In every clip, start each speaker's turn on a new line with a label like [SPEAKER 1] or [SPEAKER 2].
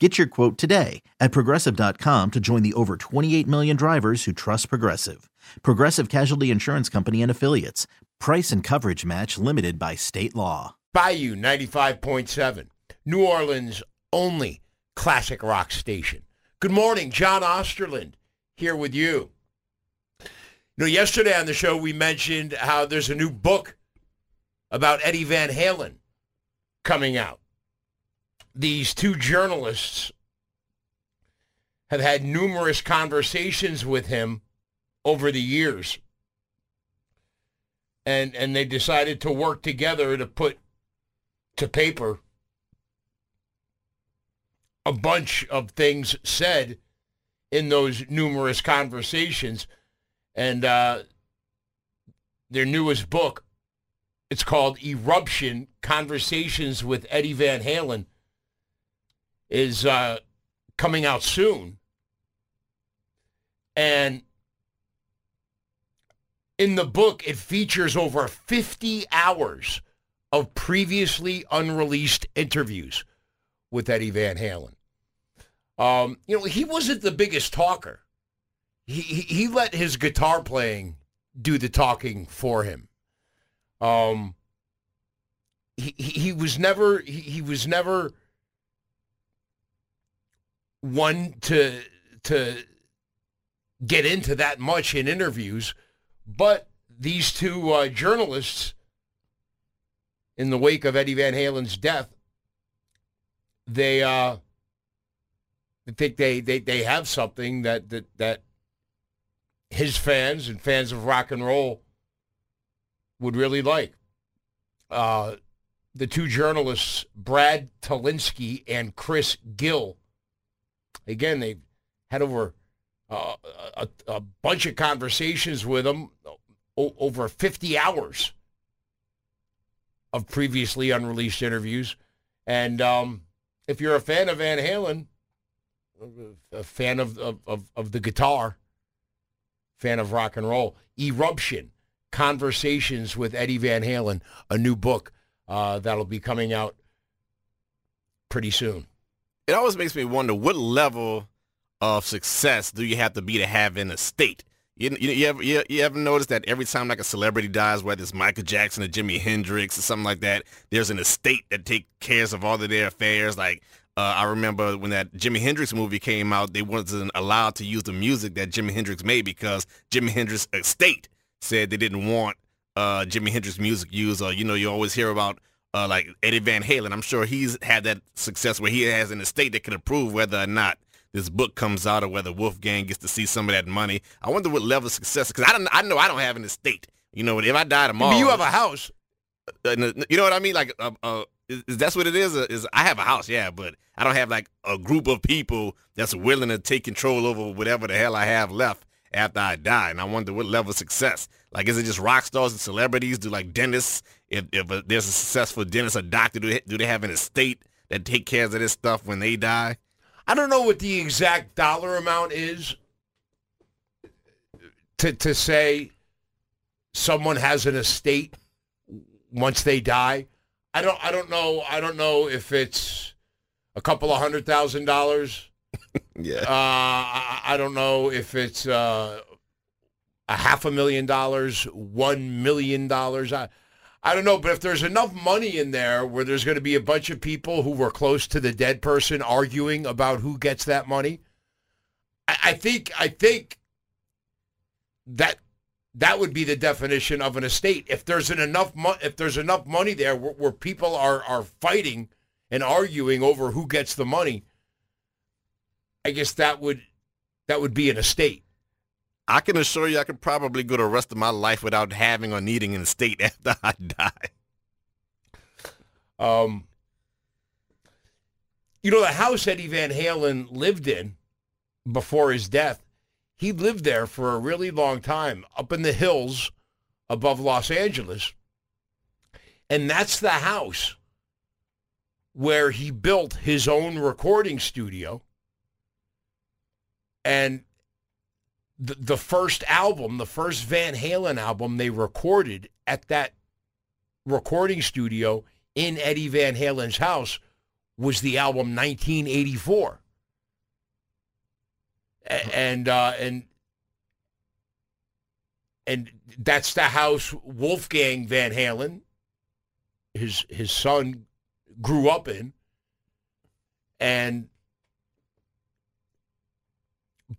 [SPEAKER 1] Get your quote today at progressive.com to join the over 28 million drivers who trust Progressive. Progressive Casualty Insurance Company and Affiliates. Price and coverage match limited by state law.
[SPEAKER 2] Bayou 95.7, New Orleans' only classic rock station. Good morning, John Osterland here with you. You know, yesterday on the show we mentioned how there's a new book about Eddie Van Halen coming out these two journalists have had numerous conversations with him over the years. And and they decided to work together to put to paper a bunch of things said in those numerous conversations. And uh, their newest book, it's called Eruption Conversations with Eddie Van Halen is uh, coming out soon. And in the book, it features over 50 hours of previously unreleased interviews with Eddie Van Halen. Um, you know, he wasn't the biggest talker. He, he, let his guitar playing do the talking for him. Um, he, he was never he, he was never one to to get into that much in interviews, but these two uh, journalists, in the wake of Eddie Van Halen's death, they uh, think they, they they have something that that that his fans and fans of rock and roll would really like. Uh, the two journalists, Brad Tolinski and Chris Gill, Again, they've had over uh, a, a, bunch of conversations with him, o- over 50 hours of previously unreleased interviews. And um, if you're a fan of Van Halen, a fan of, of, of, of the guitar, fan of rock and roll, Eruption, Conversations with Eddie Van Halen, a new book uh, that'll be coming out pretty soon
[SPEAKER 3] it always makes me wonder what level of success do you have to be to have an estate? You, you, you, ever, you, you ever notice that every time like a celebrity dies, whether it's Michael Jackson or Jimi Hendrix or something like that, there's an estate that takes cares of all of their affairs. Like uh, I remember when that Jimi Hendrix movie came out, they wasn't allowed to use the music that Jimi Hendrix made because Jimi Hendrix estate said they didn't want uh, Jimi Hendrix music used. Or you know, you always hear about uh, like Eddie Van Halen. I'm sure he's had that success where he has an estate that can approve whether or not this book comes out or whether Wolfgang gets to see some of that money. I wonder what level of success because I don't. I know I don't have an estate. You know, if I die tomorrow,
[SPEAKER 2] you have a house.
[SPEAKER 3] Uh, you know what I mean? Like, uh, uh, is, is that's what it is? Uh, is I have a house, yeah, but I don't have like a group of people that's willing to take control over whatever the hell I have left after I die. And I wonder what level of success. Like, is it just rock stars and celebrities? Do like dentists if if a, there's a successful dentist or doctor, do they, do they have an estate that take care of this stuff when they die?
[SPEAKER 2] I don't know what the exact dollar amount is to to say someone has an estate once they die. I don't I don't know I don't know if it's a couple of hundred thousand dollars.
[SPEAKER 3] yeah. Uh,
[SPEAKER 2] I, I, don't know if it's uh, a half a million dollars, one million dollars. I I don't know, but if there's enough money in there where there's going to be a bunch of people who were close to the dead person arguing about who gets that money, I, I think I think that that would be the definition of an estate. If there's an enough mo- if there's enough money there where, where people are are fighting and arguing over who gets the money, I guess that would that would be an estate.
[SPEAKER 3] I can assure you I could probably go the rest of my life without having or needing an estate after I die.
[SPEAKER 2] Um, you know, the house Eddie Van Halen lived in before his death, he lived there for a really long time up in the hills above Los Angeles. And that's the house where he built his own recording studio. And the, the first album, the first Van Halen album they recorded at that recording studio in Eddie Van Halen's house was the album 1984. And uh, and and that's the house Wolfgang Van Halen, his his son, grew up in. And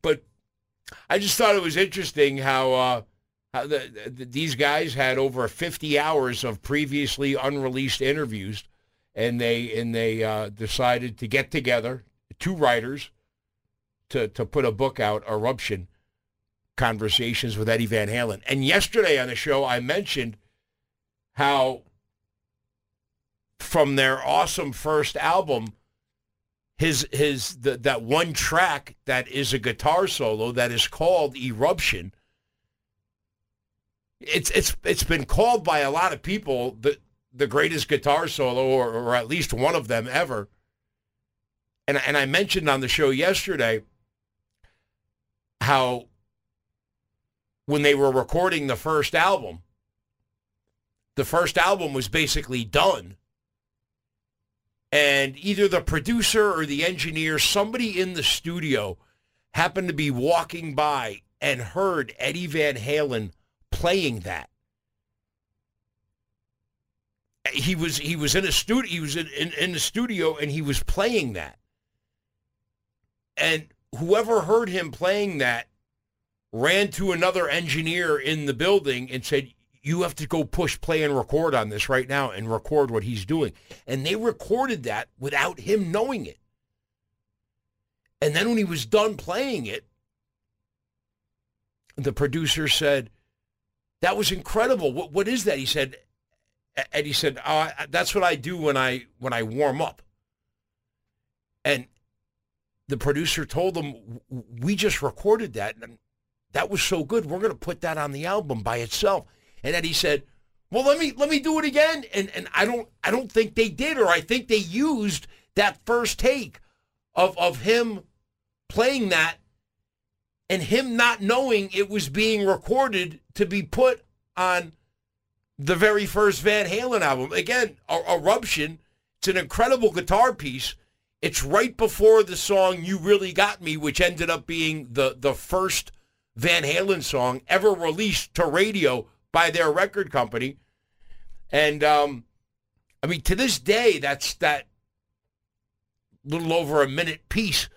[SPEAKER 2] but I just thought it was interesting how uh, how the, the, these guys had over 50 hours of previously unreleased interviews, and they and they uh, decided to get together, two writers, to to put a book out, Eruption, Conversations with Eddie Van Halen. And yesterday on the show, I mentioned how from their awesome first album his his the, that one track that is a guitar solo that is called Eruption. It's it's it's been called by a lot of people the the greatest guitar solo or, or at least one of them ever. And and I mentioned on the show yesterday how when they were recording the first album, the first album was basically done and either the producer or the engineer, somebody in the studio happened to be walking by and heard Eddie Van Halen playing that. He was he was in a studio he was in, in, in the studio and he was playing that. And whoever heard him playing that ran to another engineer in the building and said, you have to go push play and record on this right now and record what he's doing. And they recorded that without him knowing it. And then when he was done playing it, the producer said, that was incredible. What, what is that? He said, and he said, oh, that's what I do when I, when I warm up. And the producer told him, we just recorded that. And that was so good. We're going to put that on the album by itself. And then he said, "Well, let me let me do it again." And and I don't I don't think they did, or I think they used that first take of of him playing that and him not knowing it was being recorded to be put on the very first Van Halen album. Again, Eruption. It's an incredible guitar piece. It's right before the song "You Really Got Me," which ended up being the the first Van Halen song ever released to radio by their record company. And um, I mean, to this day, that's that little over a minute piece.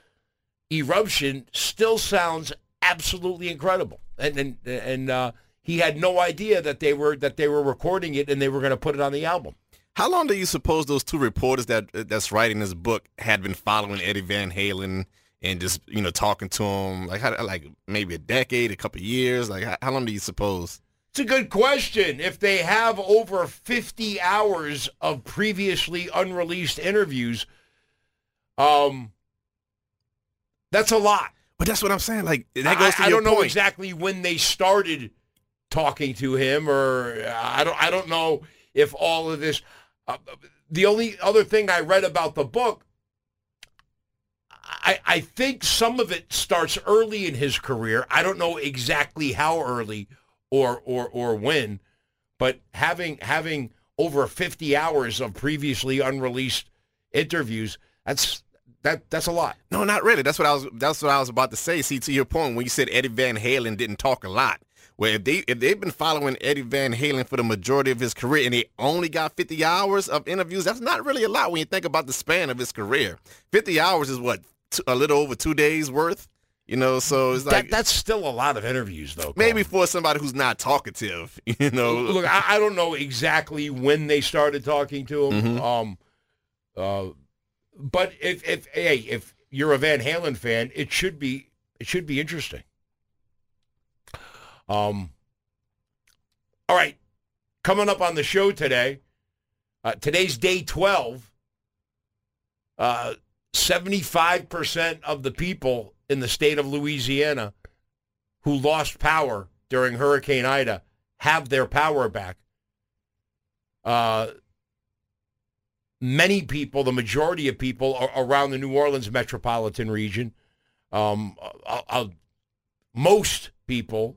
[SPEAKER 2] Eruption still sounds absolutely incredible, and and and uh, he had no idea that they were that they were recording it and they were going to put it on the album.
[SPEAKER 3] How long do you suppose those two reporters that that's writing this book had been following Eddie Van Halen and just you know talking to him like how, like maybe a decade, a couple years? Like how, how long do you suppose?
[SPEAKER 2] It's a good question. If they have over 50 hours of previously unreleased interviews, um, that's a lot.
[SPEAKER 3] But that's what I'm saying. Like that
[SPEAKER 2] goes
[SPEAKER 3] I,
[SPEAKER 2] I don't
[SPEAKER 3] point.
[SPEAKER 2] know exactly when they started talking to him, or I don't. I don't know if all of this. Uh, the only other thing I read about the book, I, I think some of it starts early in his career. I don't know exactly how early or or or when, but having having over 50 hours of previously unreleased interviews, that's that that's a lot.
[SPEAKER 3] No, not really. That's what I was that's what I was about to say. See, to your point, when you said Eddie Van Halen didn't talk a lot, Well, if they if they've been following Eddie Van Halen for the majority of his career and he only got 50 hours of interviews, that's not really a lot when you think about the span of his career. 50 hours is what a little over two days worth. You know, so it's like
[SPEAKER 2] that, that's still a lot of interviews, though.
[SPEAKER 3] Maybe for somebody who's not talkative, you know.
[SPEAKER 2] Look, I, I don't know exactly when they started talking to him.
[SPEAKER 3] Mm-hmm.
[SPEAKER 2] Um, uh, but if if hey, if you're a Van Halen fan, it should be it should be interesting. Um. All right, coming up on the show today. Uh, today's day twelve. Uh, 75% of the people in the state of Louisiana who lost power during Hurricane Ida have their power back. Uh, many people, the majority of people around the New Orleans metropolitan region, um, most people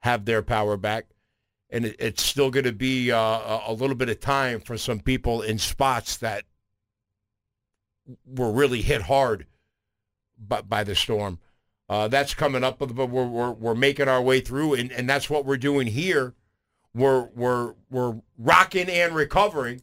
[SPEAKER 2] have their power back. And it, it's still going to be uh, a little bit of time for some people in spots that were really hit hard by, by the storm. Uh, that's coming up, but we're, we're, we're making our way through, and, and that's what we're doing here. We're, we're, we're rocking and recovering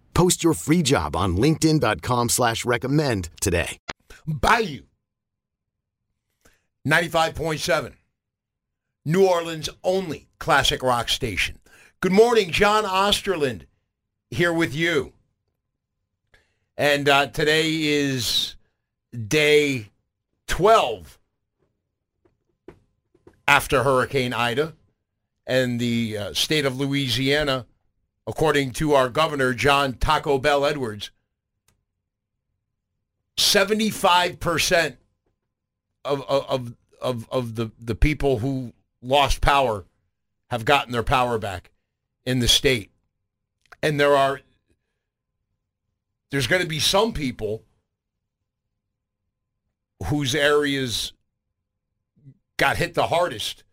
[SPEAKER 4] Post your free job on linkedin.com slash recommend today.
[SPEAKER 2] Bayou 95.7, New Orleans' only classic rock station. Good morning, John Osterland here with you. And uh, today is day 12 after Hurricane Ida. And the uh, state of Louisiana, according to our governor, John Taco Bell Edwards, 75% of, of, of, of the, the people who lost power have gotten their power back in the state. And there are, there's going to be some people whose areas got hit the hardest.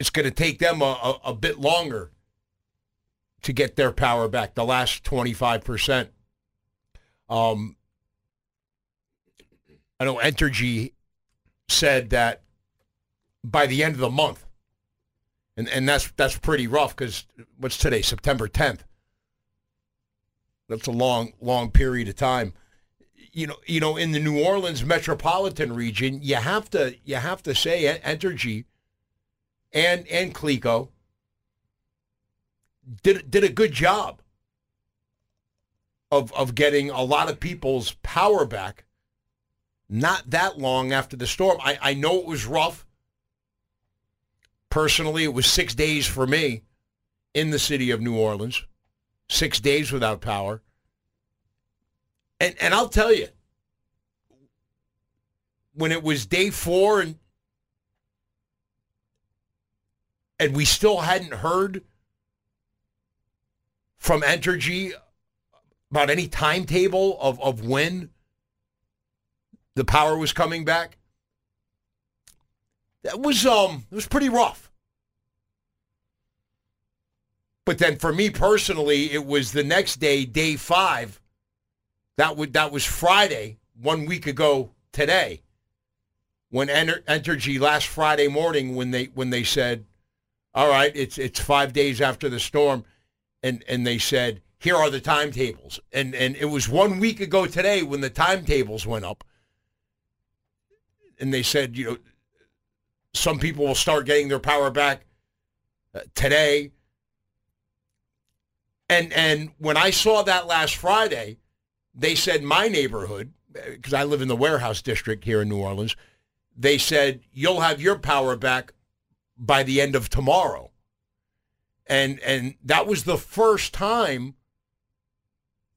[SPEAKER 2] It's going to take them a, a, a, bit longer to get their power back, the last 25%. Um, I know Entergy said that by the end of the month, and, and that's that's pretty rough because what's today, September 10th? That's a long, long period of time you know, you know, in the New Orleans metropolitan region, you have to you have to say Entergy and and Cleco did did a good job of of getting a lot of people's power back. Not that long after the storm, I, I know it was rough. Personally, it was six days for me in the city of New Orleans, six days without power. And and I'll tell you, when it was day four and and we still hadn't heard from Entergy about any timetable of, of when the power was coming back. That was um it was pretty rough. But then for me personally, it was the next day, day five. That would that was Friday, one week ago today, when Enter- Entergy last Friday morning when they when they said, "All right, it's it's five days after the storm," and and they said, "Here are the timetables," and and it was one week ago today when the timetables went up, and they said, you know, some people will start getting their power back uh, today. And and when I saw that last Friday, they said my neighborhood, because I live in the warehouse district here in New Orleans, they said you'll have your power back by the end of tomorrow. And and that was the first time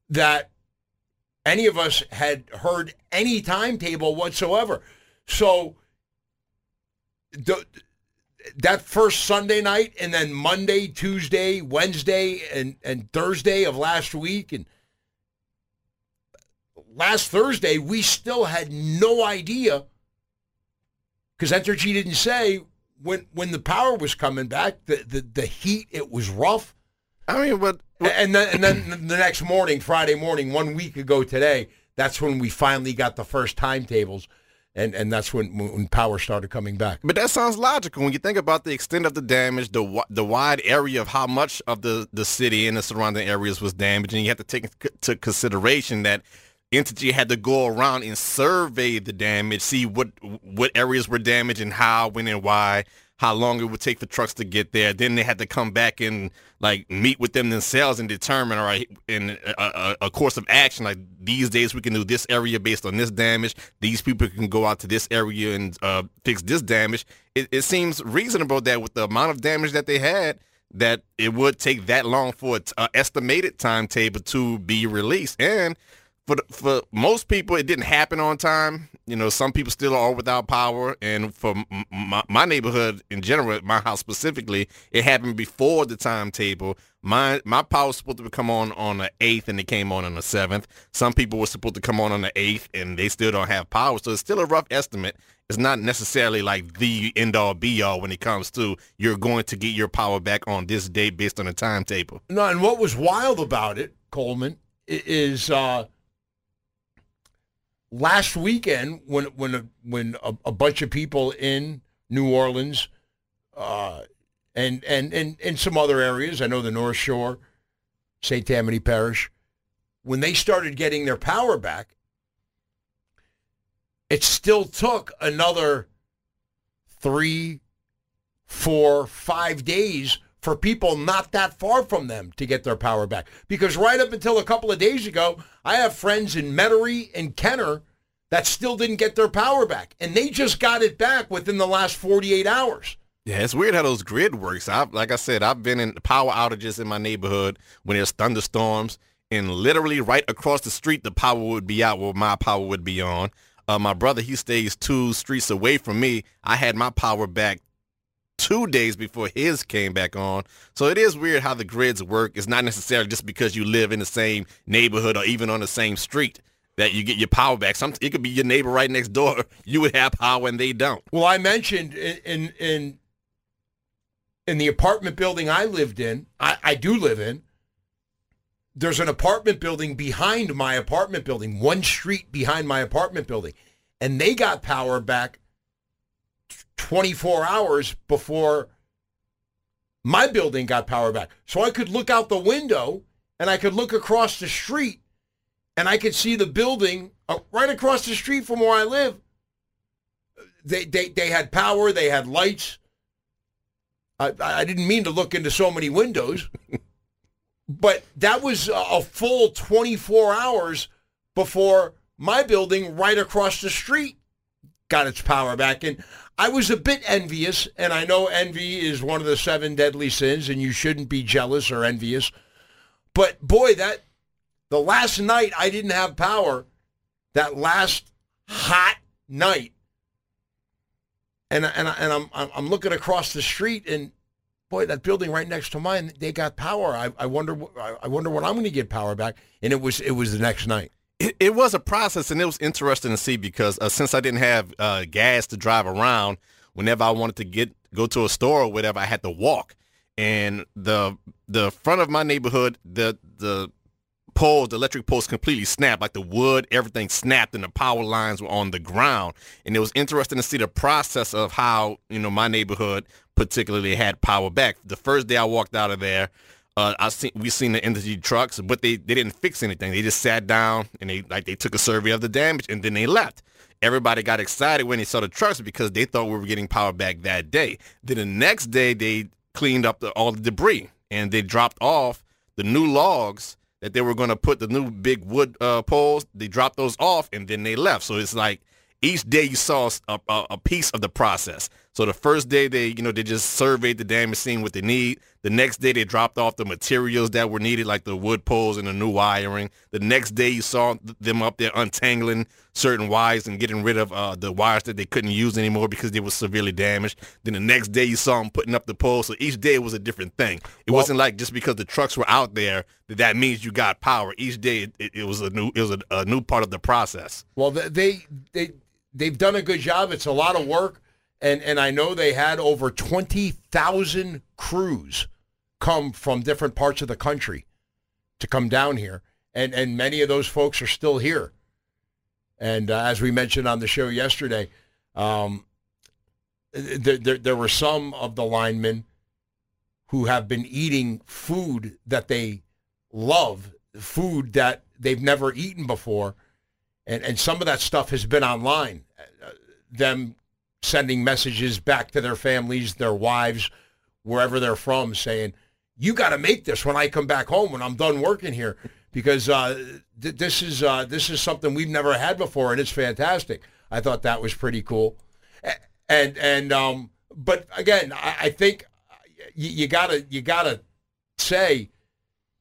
[SPEAKER 2] that any of us had heard any timetable whatsoever. So the, that first Sunday night and then Monday, Tuesday, Wednesday, and, and Thursday of last week and last Thursday, we still had no idea because Entergy didn't say when when the power was coming back, the, the, the heat, it was rough.
[SPEAKER 3] I mean, but,
[SPEAKER 2] and then and then the next morning, Friday morning, one week ago today, that's when we finally got the first timetables and and that's when when power started coming back.
[SPEAKER 3] But that sounds logical when you think about the extent of the damage, the the wide area of how much of the the city and the surrounding areas was damaged, and you have to take into consideration that Entergy had to go around and survey the damage, see what what areas were damaged and how, when, and why how long it would take for trucks to get there. Then they had to come back and like meet with them themselves and determine, all right, in a, a, a, course of action. Like these days, we can do this area based on this damage. These people can go out to this area and uh, fix this damage. It, it seems reasonable that with the amount of damage that they had, that it would take that long for an estimated timetable to be released. And for for most people, it didn't happen on time. You know, some people still are without power, and for my, my neighborhood in general, my house specifically, it happened before the timetable. My my power was supposed to come on on the eighth, and it came on on the seventh. Some people were supposed to come on on the eighth, and they still don't have power. So it's still a rough estimate. It's not necessarily like the end all be all when it comes to you're going to get your power back on this day based on a timetable.
[SPEAKER 2] No, and what was wild about it, Coleman, is. Uh, last weekend when when a, when a, a bunch of people in New Orleans uh, and and and in some other areas, I know the North Shore, St. Tammany Parish, when they started getting their power back, it still took another three, four, five days for people not that far from them to get their power back. Because right up until a couple of days ago, I have friends in Metairie and Kenner that still didn't get their power back. And they just got it back within the last 48 hours.
[SPEAKER 3] Yeah, it's weird how those grid works. I, like I said, I've been in power outages in my neighborhood when there's thunderstorms, and literally right across the street, the power would be out where my power would be on. Uh, my brother, he stays two streets away from me. I had my power back two days before his came back on. So it is weird how the grids work. It's not necessarily just because you live in the same neighborhood or even on the same street that you get your power back. Some it could be your neighbor right next door. You would have power and they don't.
[SPEAKER 2] Well, I mentioned in in in the apartment building I lived in, I, I do live in. There's an apartment building behind my apartment building, one street behind my apartment building, and they got power back 24 hours before my building got power back. So I could look out the window and I could look across the street and I could see the building uh, right across the street from where I live. They, they, they had power, they had lights. I, I didn't mean to look into so many windows, but that was a full 24 hours before my building right across the street got its power back. And I was a bit envious, and I know envy is one of the seven deadly sins, and you shouldn't be jealous or envious. But boy, that the last night I didn't have power, that last hot night, and and and I'm I'm looking across the street and boy, that building right next to mine, they got power. I, I wonder, I, wonder when I'm going to get power back. And it was, it was the next night.
[SPEAKER 3] It, it was a process, and it was interesting to see because uh, since I didn't have uh, gas to drive around, whenever I wanted to get go to a store or whatever, I had to walk. And the the front of my neighborhood, the the poles, the electric poles completely snapped, like the wood, everything snapped and the power lines were on the ground. And it was interesting to see the process of how, you know, my neighborhood particularly had power back. The first day I walked out of there, uh, I seen we seen the Entergy trucks, but they, they didn't fix anything. They just sat down and they like they took a survey of the damage and then they left. Everybody got excited when they saw the trucks because they thought we were getting power back that day. Then the next day they cleaned up the, all the debris and they dropped off the new logs that they were going to put the new big wood uh, poles. They dropped those off and then they left. So it's like each day you saw a, a, a, piece of the process. So the first day they, you know, they just surveyed the damage, seeing what they need. The next day they dropped off the materials that were needed, like the wood poles and the new wiring. The next day you saw them up there untangling certain wires and getting rid of uh, the wires that they couldn't use anymore because they were severely damaged. Then the next day you saw them putting up the poles. So each day it was a different thing. It well, wasn't like just because the trucks were out there that that means you got power. Each day it, it, was a new it was a, a new part of the process.
[SPEAKER 2] Well, they they they've done a good job. It's a lot of work, and and I know they had over twenty thousand crews come from different parts of the country to come down here, and and many of those folks are still here. And uh, as we mentioned on the show yesterday, um, there, there, there were some of the linemen who have been eating food that they love, food that they've never eaten before and and some of that stuff has been online. Uh, them sending messages back to their families, their wives, wherever they're from, saying, "You got to make this when I come back home when I'm done working here." Because uh, th- this is uh, this is something we've never had before, and it's fantastic. I thought that was pretty cool, and and um, but again, I, I think you, you, gotta you gotta say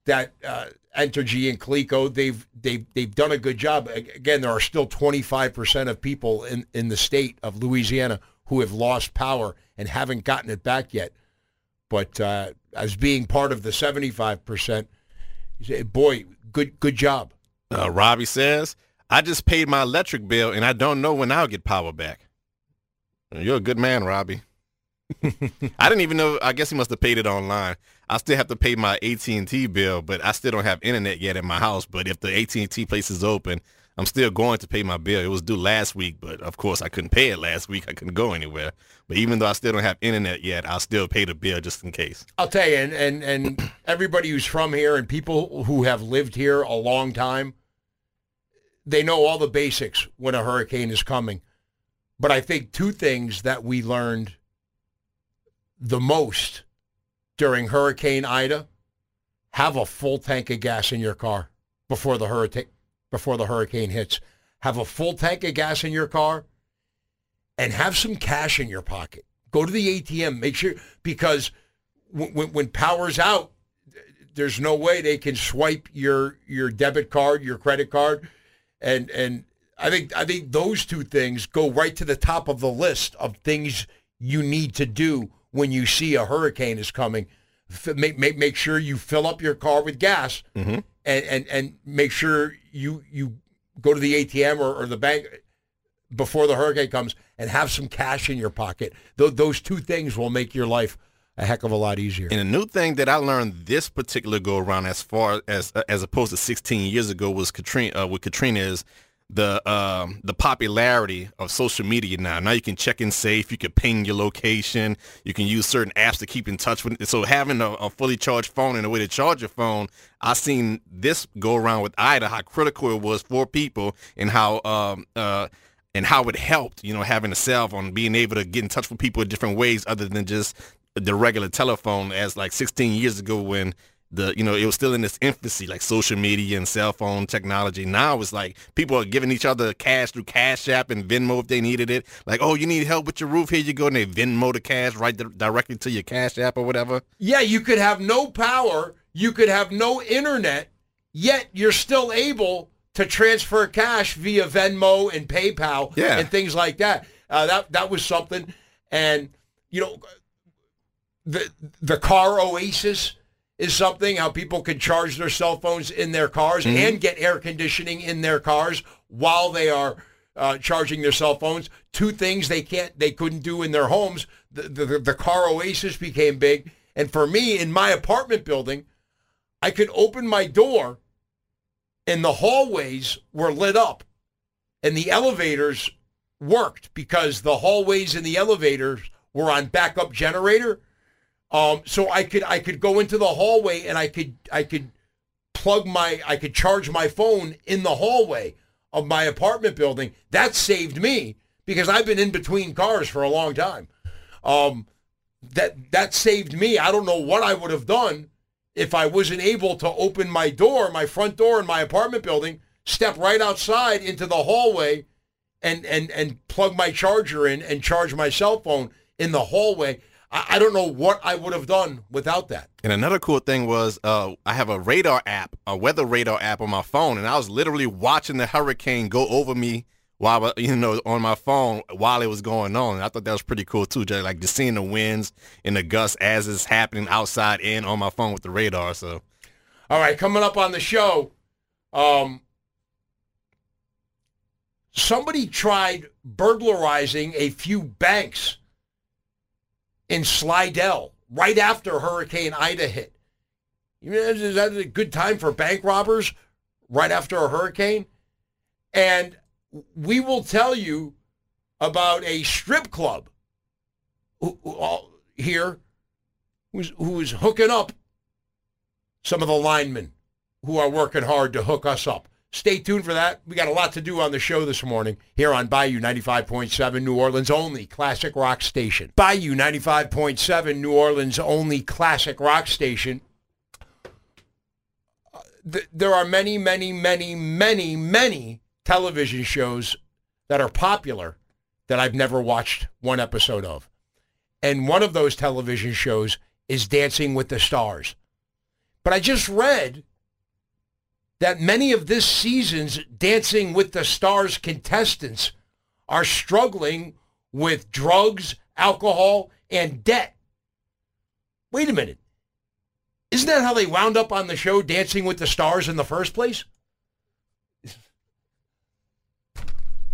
[SPEAKER 2] that uh, Entergy and Cleco, they've they've they've done a good job. Again, there are still 25% of people in, in the state of Louisiana who have lost power and haven't gotten it back yet. But uh, as being part of the 75%, boy, good good job.
[SPEAKER 3] Uh, Robbie says, I just paid my electric bill and I don't know when I'll get power back. You're a good man, Robbie. I didn't even know. I guess he must have paid it online. I still have to pay my AT&T bill, but I still don't have internet yet in my house. But if the AT&T place is open, I'm still going to pay my bill. It was due last week, but of course I couldn't pay it last week. I couldn't go anywhere. But even though I still don't have internet yet, I'll still pay the bill just in case.
[SPEAKER 2] I'll tell you, and and, and everybody who's from here and people who have lived here a long time, they know all the basics when a hurricane is coming. But I think two things that we learned the most during Hurricane Ida, have a full tank of gas in your car before the hurricane before the hurricane hits. Have a full tank of gas in your car and have some cash in your pocket. Go to the ATM, make sure because when, when power's out, there's no way they can swipe your your debit card, your credit card, and and I think I think those two things go right to the top of the list of things you need to do when you see a hurricane is coming. F- make, make, make sure you fill up your car with gas mm-hmm. and, and, and make sure you, you go to the ATM or, or the bank before the hurricane comes and have some cash in your pocket. Th- those two things will make your life a heck of a lot easier.
[SPEAKER 3] And a new thing that I learned this particular go around, as far as as opposed to 16 years ago, was Katrina uh, with Katrina is the um, the popularity of social media now. Now you can check in safe, you can ping your location, you can use certain apps to keep in touch with. It. So having a, a, fully charged phone and a way to charge your phone, I seen this go around with Ida how critical it was for people and how um, uh, and how it helped. You know, having a cell phone, being able to get in touch with people in different ways other than just the regular telephone. As like 16 years ago when the you know it was still in its infancy like social media and cell phone technology. Now it's like people are giving each other cash through cash app and venmo if they needed it. Like oh you need help with your roof? Here you go. And they venmo the cash right directly to your cash app or whatever.
[SPEAKER 2] Yeah you could have no power. You could have no internet yet you're still able to transfer cash via venmo and paypal yeah. and things like that. Uh, that that was something. And you know the the car oasis is something how people can charge their cell phones in their cars
[SPEAKER 3] Mm-hmm.
[SPEAKER 2] and get air conditioning in their cars while they are uh, charging their cell phones. Two things they can't they couldn't do in their homes. The, the the car oasis became big, and for me in my apartment building, I could open my door, and the hallways were lit up, and the elevators worked because the hallways and the elevators were on backup generator. Um, so I could I could go into the hallway and I could I could plug my I could charge my phone in the hallway of my apartment building. That saved me because I've been in between cars for a long time. Um, that that saved me. I don't know what I would have done if I wasn't able to open my door, my front door in my apartment building, step right outside into the hallway and and and plug my charger in and charge my cell phone in the hallway. I, I don't know what I would have done without that.
[SPEAKER 3] And another cool thing was uh, I have a radar app, a weather radar app on my phone, and I was literally watching the hurricane go over me while you know on my phone while it was going on. And I thought that was pretty cool too, just like just seeing the winds and the gusts as it's happening outside and on my phone with the radar. So
[SPEAKER 2] All right, coming up on the show, um, somebody tried burglarizing a few banks in Slidell right after Hurricane Ida hit. You know, is that a good time for bank robbers right after a hurricane? And we will tell you about a strip club here who's, who is hooking up some of the linemen who are working hard to hook us up. Stay tuned for that. We got a lot to do on the show this morning here on Bayou 95.7, New Orleans only classic rock station. Bayou 95.7, New Orleans only classic rock station. Uh, There are many, many, many, many, many television shows that are popular that I've never watched one episode of. And one of those television shows is Dancing with the Stars. But I just read that many of this season's Dancing with the Stars contestants are struggling with drugs, alcohol, and debt. Wait a minute. Isn't that how they wound up on the show Dancing with the Stars in the first place?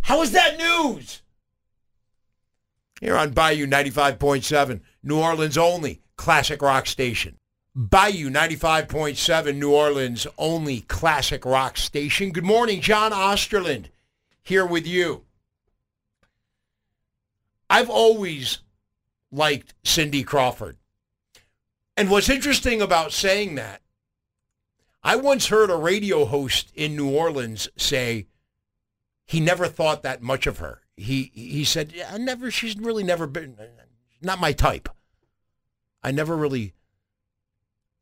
[SPEAKER 2] How is that news? Here on Bayou 95.7, New Orleans only, classic rock station. Bayou 95.7, New Orleans only classic rock station. Good morning, John Osterland here with you. I've always liked Cindy Crawford. And what's interesting about saying that, I once heard a radio host in New Orleans say he never thought that much of her. He he said, "I never. She's really never been not my type. I never really."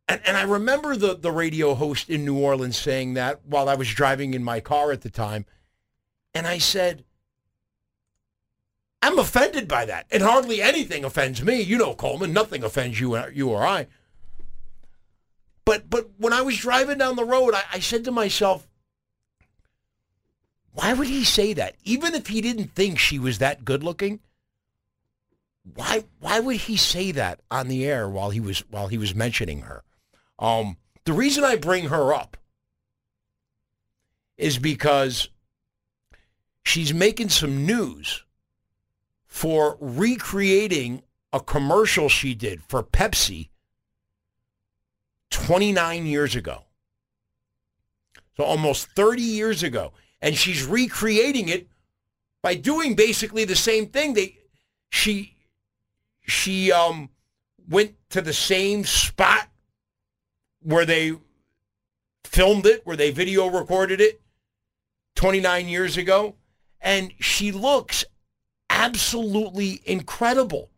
[SPEAKER 2] And and I remember the the radio host in New Orleans saying that while I was driving in my car at the time, and I said, "I'm offended by that, and hardly anything offends me. You know, Coleman, nothing offends you you or I." But but when I was driving down the road, I, I said to myself, why would he say that? Even if he didn't think she was that good looking, why why would he say that on the air while he was while he was mentioning her? Um, the reason I bring her up is because she's making some news for recreating a commercial she did for Pepsi 29 years ago. So almost 30 years ago. And she's recreating it by doing basically the same thing. They she she um went to the same spot where they filmed it, where they video recorded it 29 years ago, and she looks absolutely incredible.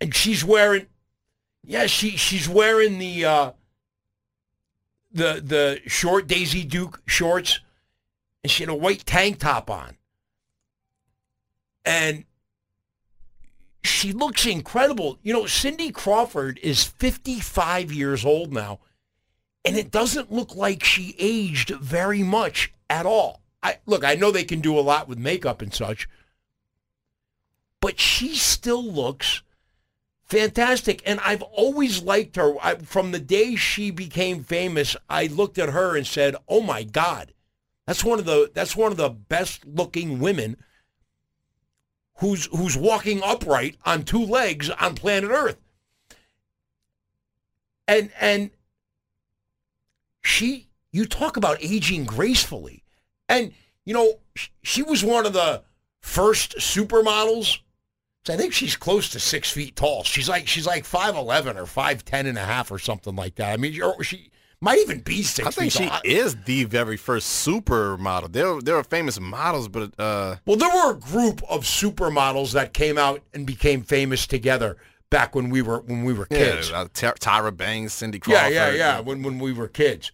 [SPEAKER 2] And she's wearing yeah, she she's wearing the uh the the short Daisy Duke shorts, and she had a white tank top on, and she looks incredible. You know, Cindy Crawford is 55 years old now, and it doesn't look like she aged very much at all. I look, I know they can do a lot with makeup and such, but she still looks fantastic. And I've always liked her. I, from the day she became famous, I looked at her and said, "Oh my God, that's one of the that's one of the best looking women who's who's walking upright on two legs on planet Earth." And and she, you talk about aging gracefully, and you know she was one of the first supermodels I think she's close to six feet tall. She's like she's like five eleven or five ten and a half or something like that. I mean, she might even be six.
[SPEAKER 3] I think
[SPEAKER 2] she
[SPEAKER 3] tall. is the very first supermodel. There, there are famous models, but uh...
[SPEAKER 2] well, there were a group of supermodels that came out and became famous together back when we were when we were kids.
[SPEAKER 3] Yeah, uh, Tyra Banks, Cindy Crawford.
[SPEAKER 2] Yeah, yeah, yeah. When when we were kids,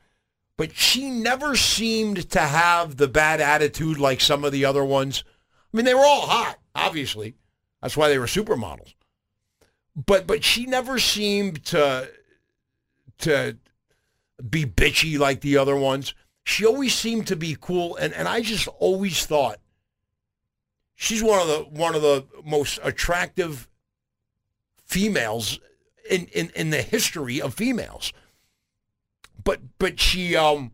[SPEAKER 2] but she never seemed to have the bad attitude like some of the other ones. I mean, they were all hot, obviously that's why they were supermodels. But but she never seemed to to be bitchy like the other ones. She always seemed to be cool and, and I just always thought she's one of the one of the most attractive females in, in, in the history of females. But but she um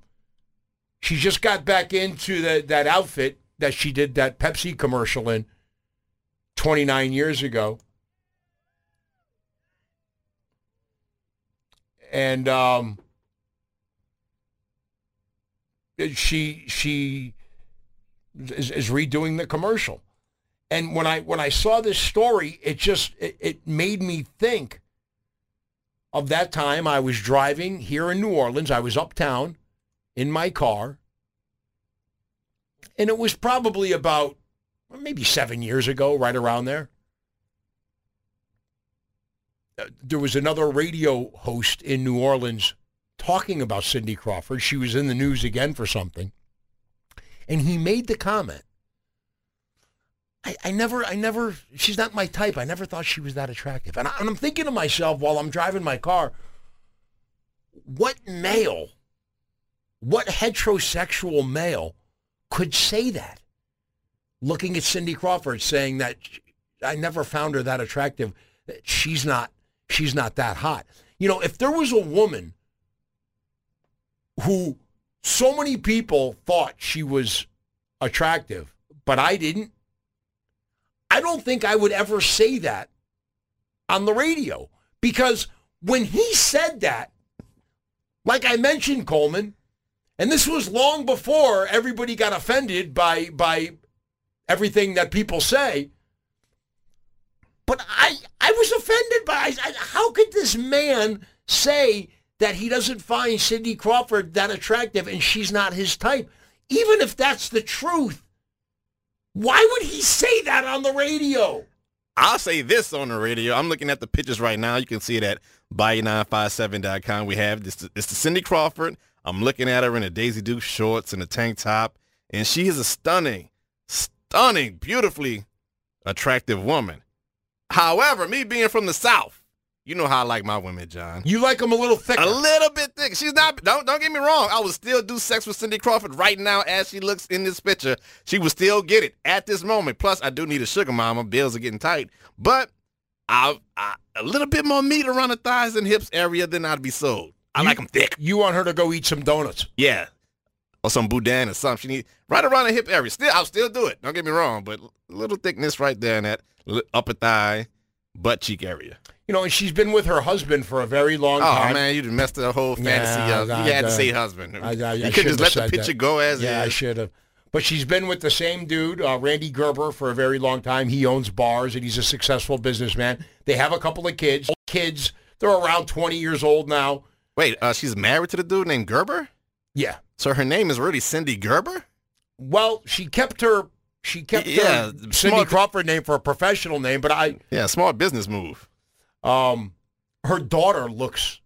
[SPEAKER 2] she just got back into the, that outfit that she did that Pepsi commercial in 29 years ago. And um, she she is, is, redoing the commercial. And when I when I saw this story, it just it, it made me think of that time I was driving here in New Orleans. I was uptown in my car. And it was probably about maybe seven years ago, right around there. Uh, there was another radio host in New Orleans talking about Cindy Crawford. She was in the news again for something. And he made the comment. I, I never, I never, she's not my type. I never thought she was that attractive. And, I, and I'm thinking to myself while I'm driving my car, what male, what heterosexual male could say that? looking at Cindy Crawford saying that I never found her that attractive. She's not she's not that hot. You know, if there was a woman who so many people thought she was attractive, but I didn't, I don't think I would ever say that on the radio because when he said that, like I mentioned, Coleman, and this was long before everybody got offended by by everything that people say. But I, I was offended by I, how could this man say that he doesn't find Cindy Crawford that attractive and she's not his type? Even if that's the truth, why would he say that on the radio?
[SPEAKER 3] I'll say this on the radio. I'm looking at the pictures right now. You can see it at Bayou957.com. We have this. It's the Cindy Crawford. I'm looking at her in a Daisy Duke shorts and a tank top, and she is a stunning, stunning, beautifully attractive woman. However, me being from the South, you know how I like my women, John.
[SPEAKER 2] You like them a little thicker.
[SPEAKER 3] A little bit thick. She's not. Don't don't get me wrong. I would still do sex with Cindy Crawford right now as she looks in this picture. She would still get it at this moment. Plus, I do need a sugar mama. Bills are getting tight, but I, I a little bit more meat around the thighs and hips area than I'd be sold. I
[SPEAKER 2] you,
[SPEAKER 3] like them thick.
[SPEAKER 2] You want her to go eat some donuts?
[SPEAKER 3] Yeah, or some boudin or something. She need right around the hip area. Still, I'll still do it. Don't get me wrong, but a little thickness right there in that upper thigh, butt cheek area.
[SPEAKER 2] You know, and she's been with her husband for a very long
[SPEAKER 3] oh,
[SPEAKER 2] time.
[SPEAKER 3] Oh man, you just messed the whole fantasy
[SPEAKER 2] yeah,
[SPEAKER 3] up. you had to say husband.
[SPEAKER 2] I, I,
[SPEAKER 3] you could just let the picture
[SPEAKER 2] that.
[SPEAKER 3] go as
[SPEAKER 2] yeah,
[SPEAKER 3] is.
[SPEAKER 2] I should have. But she's been with the same dude, uh, Rande Gerber, for a very long time. He owns bars and he's a successful businessman. They have a couple of kids. Kids, they're around 20 years old now.
[SPEAKER 3] Wait, uh, she's married to the dude named Gerber?
[SPEAKER 2] Yeah.
[SPEAKER 3] So her name is really Cindy Gerber?
[SPEAKER 2] Well, she kept her she kept yeah, Cindy Crawford name for a professional name, but I
[SPEAKER 3] Yeah, smart business move.
[SPEAKER 2] Um her daughter looks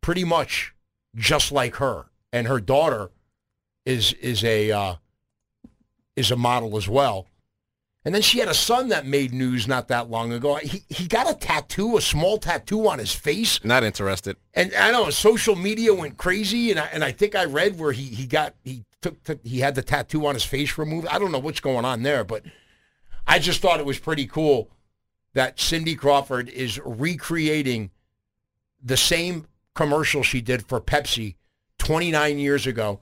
[SPEAKER 2] pretty much just like her. And her daughter is is a uh, is a model as well. And then she had a son that made news not that long ago. He, he got a tattoo, a small tattoo on his face.
[SPEAKER 3] Not interested.
[SPEAKER 2] And I know social media went crazy, and I, and I think I read where he, he got he took, took he had the tattoo on his face removed. I don't know what's going on there, but I just thought it was pretty cool that Cindy Crawford is recreating the same commercial she did for Pepsi 29 years ago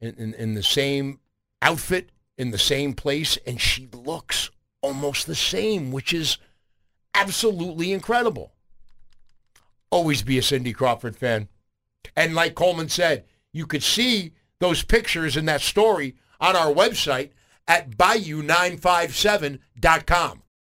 [SPEAKER 2] in, in, in the same outfit, in the same place, and she looks almost the same, which is absolutely incredible. Always be a Cindy Crawford fan. And like Coleman said, you could see those pictures in that story on our website at bayou957.com.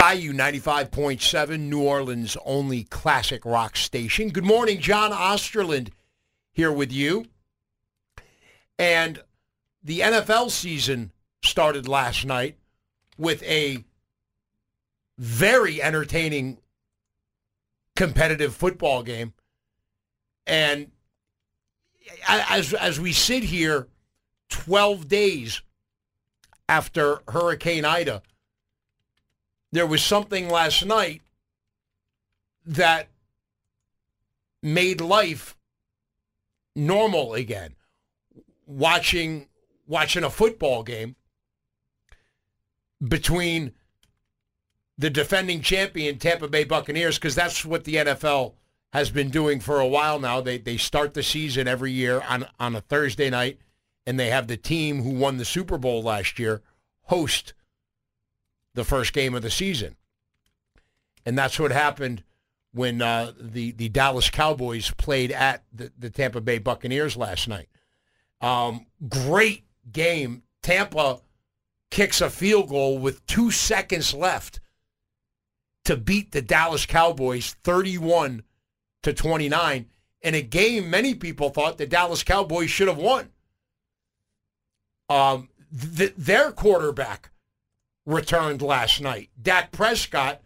[SPEAKER 2] Bayou 95.7, New Orleans' only classic rock station. Good morning, John Osterland here with you. And the NFL season started last night with a very entertaining competitive football game. And as as we sit here 12 days after Hurricane Ida, there was something last night that made life normal again. Watching watching a football game between the defending champion Tampa Bay Buccaneers because that's what the NFL has been doing for a while now. They they start the season every year on on a Thursday night and they have the team who won the Super Bowl last year host the first game of the season. And that's what happened when uh, the, the Dallas Cowboys played at the, the Tampa Bay Buccaneers last night. Um, great game. Tampa kicks a field goal with two seconds left to beat the Dallas Cowboys 31 to 29 in a game many people thought the Dallas Cowboys should have won. Um, th- their quarterback returned last night. Dak Prescott,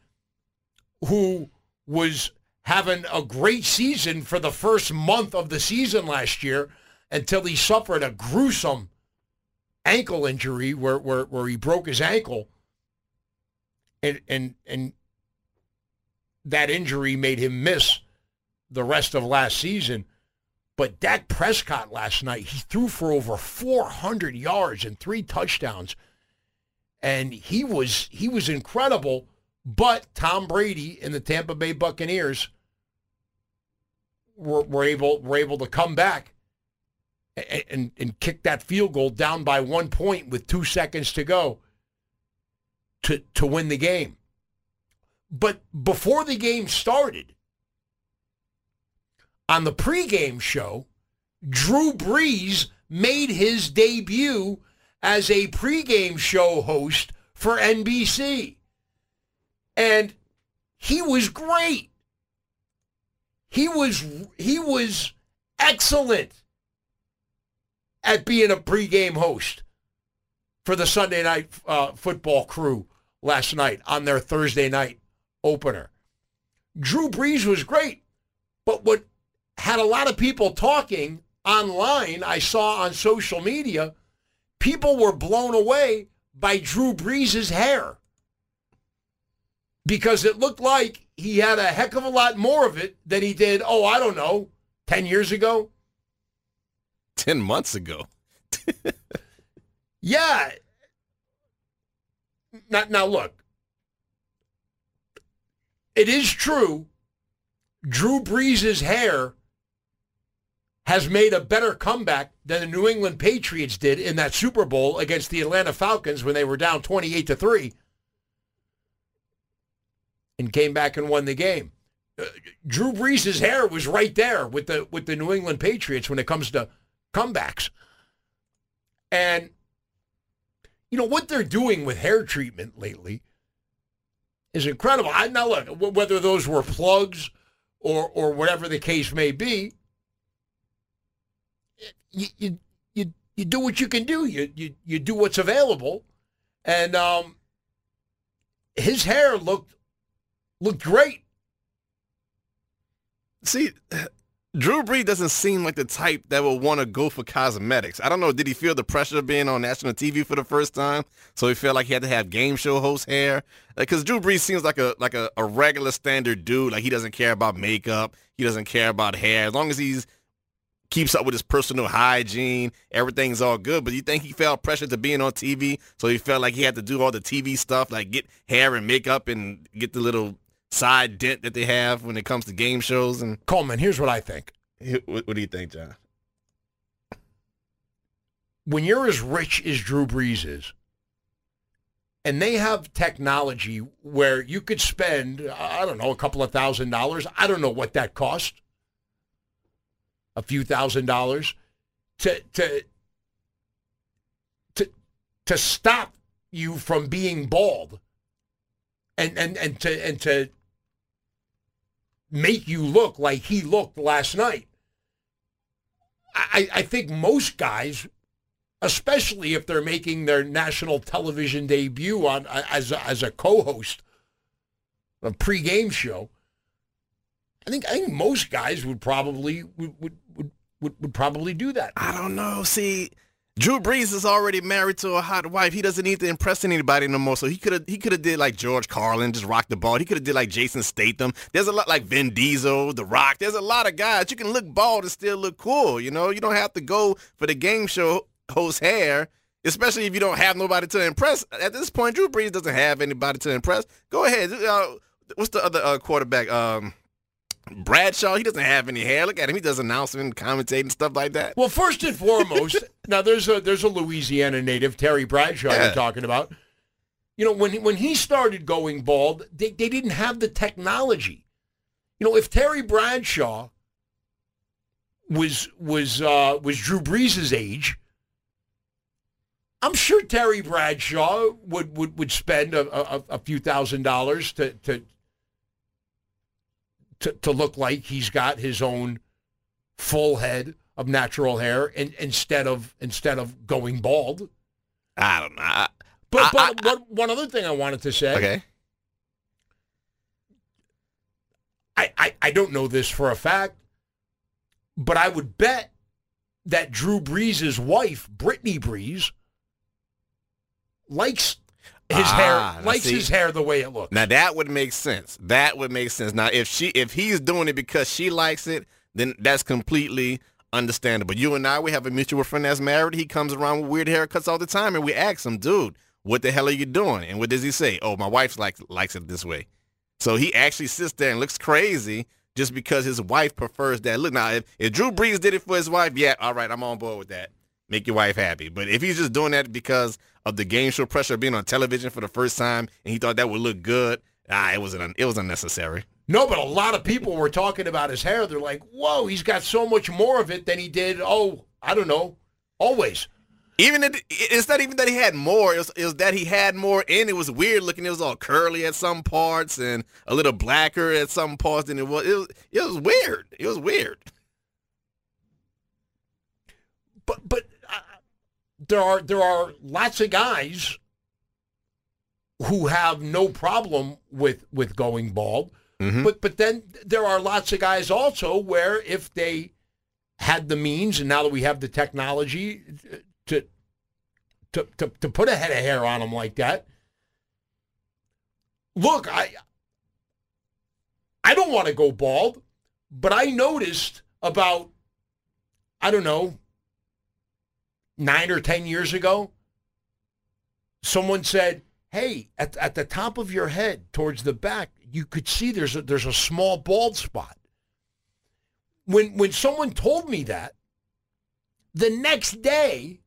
[SPEAKER 2] who was having a great season for the first month of the season last year until he suffered a gruesome ankle injury where, where, where he broke his ankle. And, and, and that injury made him miss the rest of last season. But Dak Prescott last night, he threw for over 400 yards and three touchdowns and he was he was incredible. But Tom Brady and the Tampa Bay Buccaneers were, were able were able to come back and, and, and kick that field goal down by one point with two seconds to go to to win the game. But before the game started, on the pregame show, Drew Brees made his debut as a pregame show host for NBC. And he was great. He was he was excellent at being a pregame host for the Sunday night uh, football crew last night on their Thursday night opener. Drew Brees was great, but what had a lot of people talking online, I saw on social media, people were blown away by Drew Brees' hair because it looked like he had a heck of a lot more of it than he did, oh, I don't know, 10 years ago.
[SPEAKER 3] 10 months ago.
[SPEAKER 2] yeah. Now, now, look, it is true Drew Brees' hair has made a better comeback than the New England Patriots did in that Super Bowl against the Atlanta Falcons when they were down 28 to 3 and came back and won the game. Uh, Drew Brees' hair was right there with the with the New England Patriots when it comes to comebacks. And you know what they're doing with hair treatment lately is incredible. I now look whether those were plugs or or whatever the case may be you, you you you do what you can do. You you you do what's available, and um, his hair looked looked great.
[SPEAKER 3] See, Drew Brees doesn't seem like the type that will want to go for cosmetics. I don't know. Did he feel the pressure of being on national TV for the first time? So he felt like he had to have game show host hair. Because like, Drew Brees seems like a like a, a regular standard dude. Like he doesn't care about makeup. He doesn't care about hair. As long as he's keeps up with his personal hygiene, everything's all good. But you think he felt pressure to being on TV, so he felt like he had to do all the TV stuff, like get hair and makeup and get the little side dent that they have when it comes to game shows. And
[SPEAKER 2] Coleman, here's what I think.
[SPEAKER 3] What, what do you think, John?
[SPEAKER 2] When you're as rich as Drew Brees is, and they have technology where you could spend, I don't know, a couple of thousand dollars. I don't know what that cost. A few thousand dollars to to to to stop you from being bald and and and to and to make you look like he looked last night. I, I think most guys, especially if they're making their national television debut on as a, as a co-host, of a pregame show, I think I think most guys would probably would would would, would, probably do that.
[SPEAKER 3] I don't know. See, Drew Brees is already married to a hot wife. He doesn't need to impress anybody no more. So he could have he could have did like George Carlin, just rock the ball. He could have did like Jason Statham. There's a lot like Vin Diesel, The Rock. There's a lot of guys you can look bald and still look cool. You know, you don't have to go for the game show host hair, especially if you don't have nobody to impress. At this point, Drew Brees doesn't have anybody to impress. Go ahead. Uh, what's the other uh, quarterback? Um, Bradshaw, he doesn't have any hair. Look at him; he does announcing, commentating, stuff like that.
[SPEAKER 2] Well, first and foremost, now there's a there's a Louisiana native, Terry Bradshaw, yeah. you're talking about. You know, when when he started going bald, they, they didn't have the technology. You know, if Terry Bradshaw was was uh, was Drew Brees' age, I'm sure Terry Bradshaw would would, would spend a, a, a few thousand dollars to, to to, to look like he's got his own full head of natural hair and, instead of instead of going bald.
[SPEAKER 3] I don't know. I,
[SPEAKER 2] but but I, one other thing I wanted to say.
[SPEAKER 3] Okay.
[SPEAKER 2] I, I, I don't know this for a fact, but I would bet that Drew Brees' wife, Brittany Brees, likes his ah, hair likes see, his hair the way it looks.
[SPEAKER 3] Now that would make sense. That would make sense. Now if she if he's doing it because she likes it, then that's completely understandable. You and I, we have a mutual friend that's married. He comes around with weird haircuts all the time, and we ask him, dude, what the hell are you doing? And what does he say? Oh, my wife likes likes it this way. So he actually sits there and looks crazy just because his wife prefers that look. Now, if, if Drew Brees did it for his wife, yeah, all right, I'm on board with that. Make your wife happy. But if he's just doing that because of the game show pressure of being on television for the first time, and he thought that would look good. Ah, it was an, it was unnecessary.
[SPEAKER 2] No, but a lot of people were talking about his hair. They're like, "Whoa, he's got so much more of it than he did." Oh, I don't know, always.
[SPEAKER 3] Even it, it's not even that he had more. It was, it was, that he had more and It was weird looking. It was all curly at some parts and a little blacker at some parts than it was. It was it was weird. It was weird.
[SPEAKER 2] But but there are there are lots of guys who have no problem with with going bald. Mm-hmm. But but then there are lots of guys also where if they had the means and now that we have the technology to to to, to put a head of hair on them like that. Look, I I don't want to go bald, but I noticed about I don't know nine or 10 years ago, someone said, hey, at, at the top of your head towards the back, you could see there's a, there's a small bald spot. When, when someone told me that, the next day,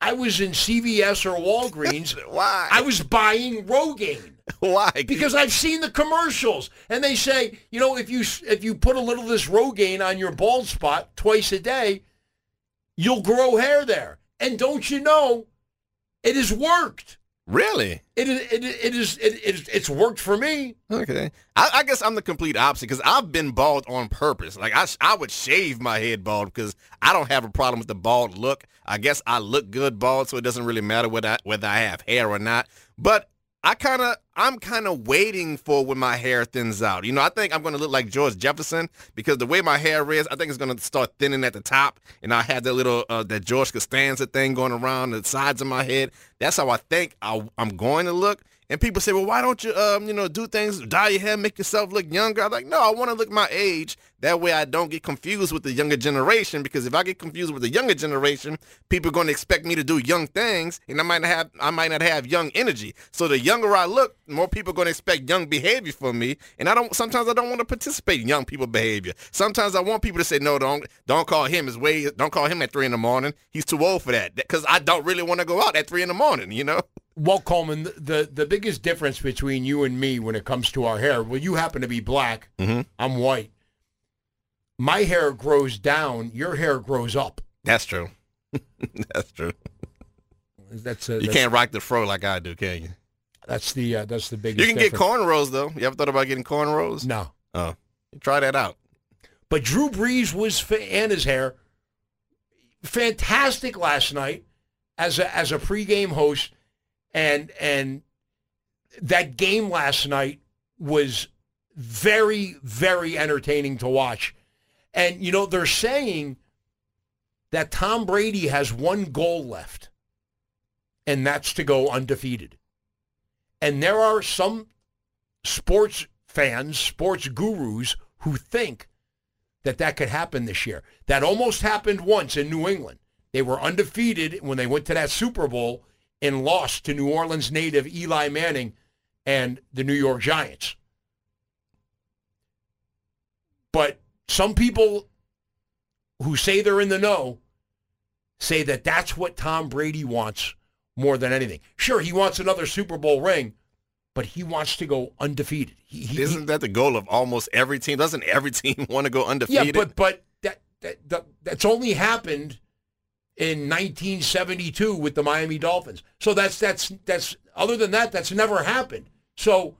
[SPEAKER 2] I was in CVS or Walgreens.
[SPEAKER 3] Why?
[SPEAKER 2] I was buying Rogaine.
[SPEAKER 3] Why?
[SPEAKER 2] Because I've seen the commercials, and they say, you know, if you if you put a little of this Rogaine on your bald spot twice a day, you'll grow hair there. And don't you know, it has worked.
[SPEAKER 3] Really?
[SPEAKER 2] It is. It, it is. It, it, it's worked for me.
[SPEAKER 3] Okay. I, I guess I'm the complete opposite because I've been bald on purpose. Like I, I would shave my head bald because I don't have a problem with the bald look. I guess I look good bald, so it doesn't really matter whether I, whether I have hair or not. But I kind of, I'm kind of waiting for when my hair thins out. You know, I think I'm going to look like George Jefferson because the way my hair is, I think it's going to start thinning at the top, and I have that little uh, that George Costanza thing going around the sides of my head. That's how I think I, I'm going to look. And people say, well, why don't you, um, you know, do things, dye your hair, make yourself look younger? I'm like, no, I want to look my age. That way I don't get confused with the younger generation because if I get confused with the younger generation, people are going to expect me to do young things and I might not have, I might not have young energy. So the younger I look, more people are going to expect young behavior from me. And I don't, sometimes I don't want to participate in young people behavior. Sometimes I want people to say, no, don't, don't call him his way, don't call him at three in the morning. He's too old for that because I don't really want to go out at three in the morning, you know?
[SPEAKER 2] Well, Coleman, the the biggest difference between you and me when it comes to our hair, well, you happen to be black.
[SPEAKER 3] Mm-hmm.
[SPEAKER 2] I'm white. My hair grows down. Your hair grows up.
[SPEAKER 3] That's true. that's true.
[SPEAKER 2] That's a,
[SPEAKER 3] You
[SPEAKER 2] that's,
[SPEAKER 3] can't rock the fro like I do, can you?
[SPEAKER 2] That's the uh, that's the biggest.
[SPEAKER 3] You can get
[SPEAKER 2] difference.
[SPEAKER 3] cornrows though. You ever thought about getting cornrows?
[SPEAKER 2] No,
[SPEAKER 3] Oh, try that out.
[SPEAKER 2] but Drew Brees was fa- and his hair fantastic last night as a as a pregame host, and and that game last night was very very entertaining to watch. And you know they're saying that Tom Brady has one goal left, and that's to go undefeated. And there are some sports fans, sports gurus who think that that could happen this year. That almost happened once in New England. They were undefeated when they went to that Super Bowl and lost to New Orleans native Eli Manning and the New York Giants. But some people who say they're in the know say that that's what Tom Brady wants more than anything. Sure, he wants another Super Bowl ring, but he wants to go undefeated. He, he,
[SPEAKER 3] Isn't that the goal of almost every team? Doesn't every team want to go undefeated?
[SPEAKER 2] yeah, but but that, that, that that's only happened in 1972 with the Miami Dolphins. So that's that's that's other than that, that's never happened. So,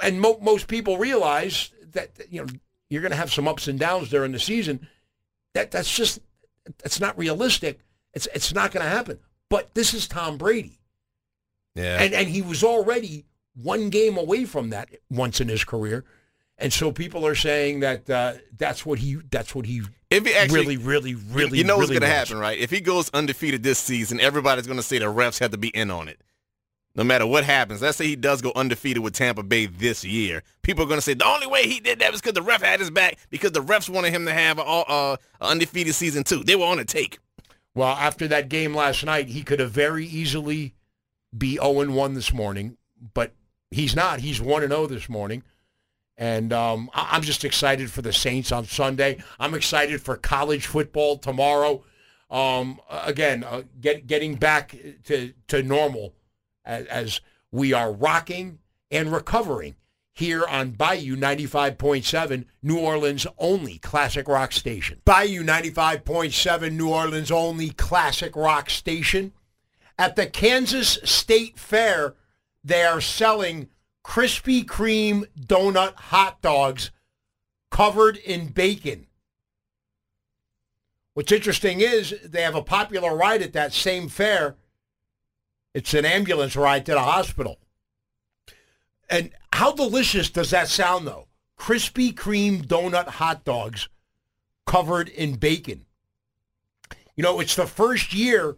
[SPEAKER 2] and mo- most people realize that you know you're going to have some ups and downs during the season. That that's just that's not realistic. It's it's not going to happen. But this is Tom Brady.
[SPEAKER 3] yeah.
[SPEAKER 2] And and he was already one game away from that once in his career. And so people are saying that uh, that's what he that's what he
[SPEAKER 3] if he actually,
[SPEAKER 2] really, really, really,
[SPEAKER 3] you know what's going to happen, right? If he goes undefeated this season, everybody's going to say the refs have to be in on it. No matter what happens, let's say he does go undefeated with Tampa Bay this year. People are going to say the only way he did that was because the ref had his back because the refs wanted him to have an uh, undefeated season too. They were on a take.
[SPEAKER 2] Well, after that game last night, he could have very easily be 0 1 this morning, but he's not. He's 1 0 this morning. And um, I- I'm just excited for the Saints on Sunday. I'm excited for college football tomorrow. Um, again, uh, get, getting back to, to normal as, as we are rocking and recovering here on Bayou 95.7, New Orleans only classic rock station. Bayou 95.7, New Orleans only classic rock station. At the Kansas State Fair, they are selling Krispy Kreme donut hot dogs covered in bacon. What's interesting is they have a popular ride at that same fair. It's an ambulance ride to the hospital. And how delicious does that sound, though? Krispy Kreme donut hot dogs covered in bacon. You know, it's the first year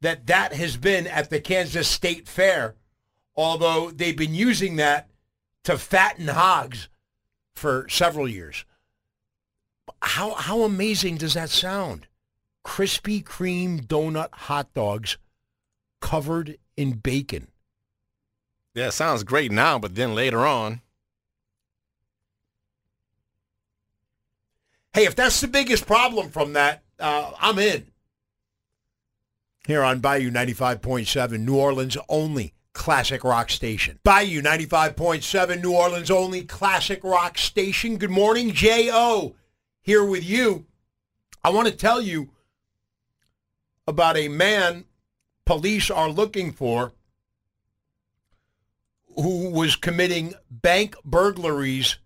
[SPEAKER 2] that that has been at the Kansas State Fair, although they've been using that to fatten hogs for several years. How, how amazing does that sound? Krispy Kreme donut hot dogs covered in bacon.
[SPEAKER 3] Yeah, it sounds great now, but then later on,
[SPEAKER 2] Hey, if that's the biggest problem from that, uh, I'm in. Here on Bayou 95.7, New Orleans only classic rock station. Bayou 95.7, New Orleans only classic rock station. Good morning, J.O. Here with you. I want to tell you about a man police are looking for who was committing bank burglaries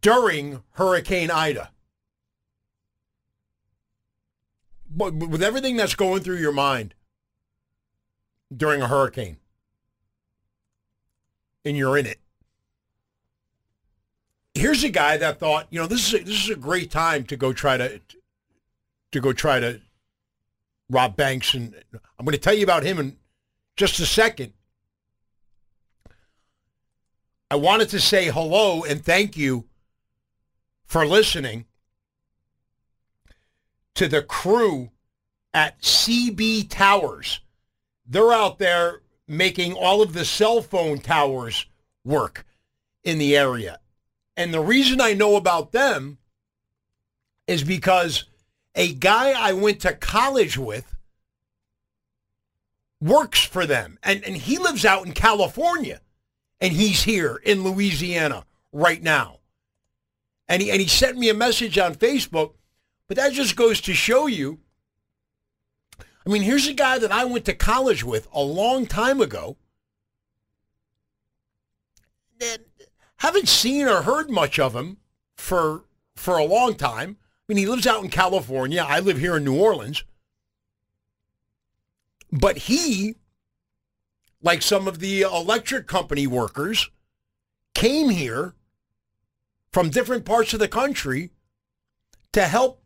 [SPEAKER 2] during Hurricane Ida. But with everything that's going through your mind during a hurricane, and you're in it. Here's a guy that thought, you know, this is a, this is a great time to go try to to go try to rob banks, and I'm going to tell you about him in just a second. I wanted to say hello and thank you for listening to the crew at CB Towers. They're out there making all of the cell phone towers work in the area. And the reason I know about them is because a guy I went to college with works for them. And, and he lives out in California. And he's here in Louisiana right now. And he, and he sent me a message on Facebook. But that just goes to show you. I mean, here's a guy that I went to college with a long time ago. Haven't seen or heard much of him for for a long time. Mean, he lives out in California. I live here in New Orleans. But he, like some of the electric company workers, came here from different parts of the country to help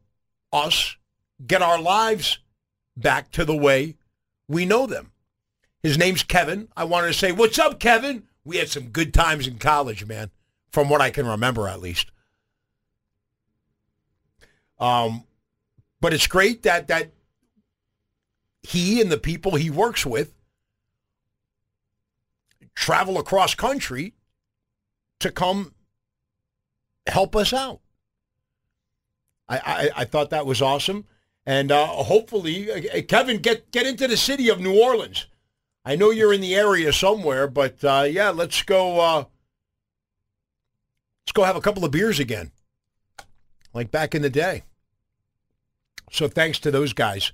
[SPEAKER 2] us get our lives back to the way we know them. His name's Kevin. I wanted to say, what's up, Kevin? We had some good times in college, man, from what I can remember at least. Um, but it's great that that he and the people he works with travel across country to come help us out. I, I, I thought that was awesome. And uh, hopefully, uh, Kevin, get, get into the city of New Orleans. I know you're in the area somewhere, but uh, yeah, let's go. Uh, let's go have a couple of beers again, like back in the day. So thanks to those guys.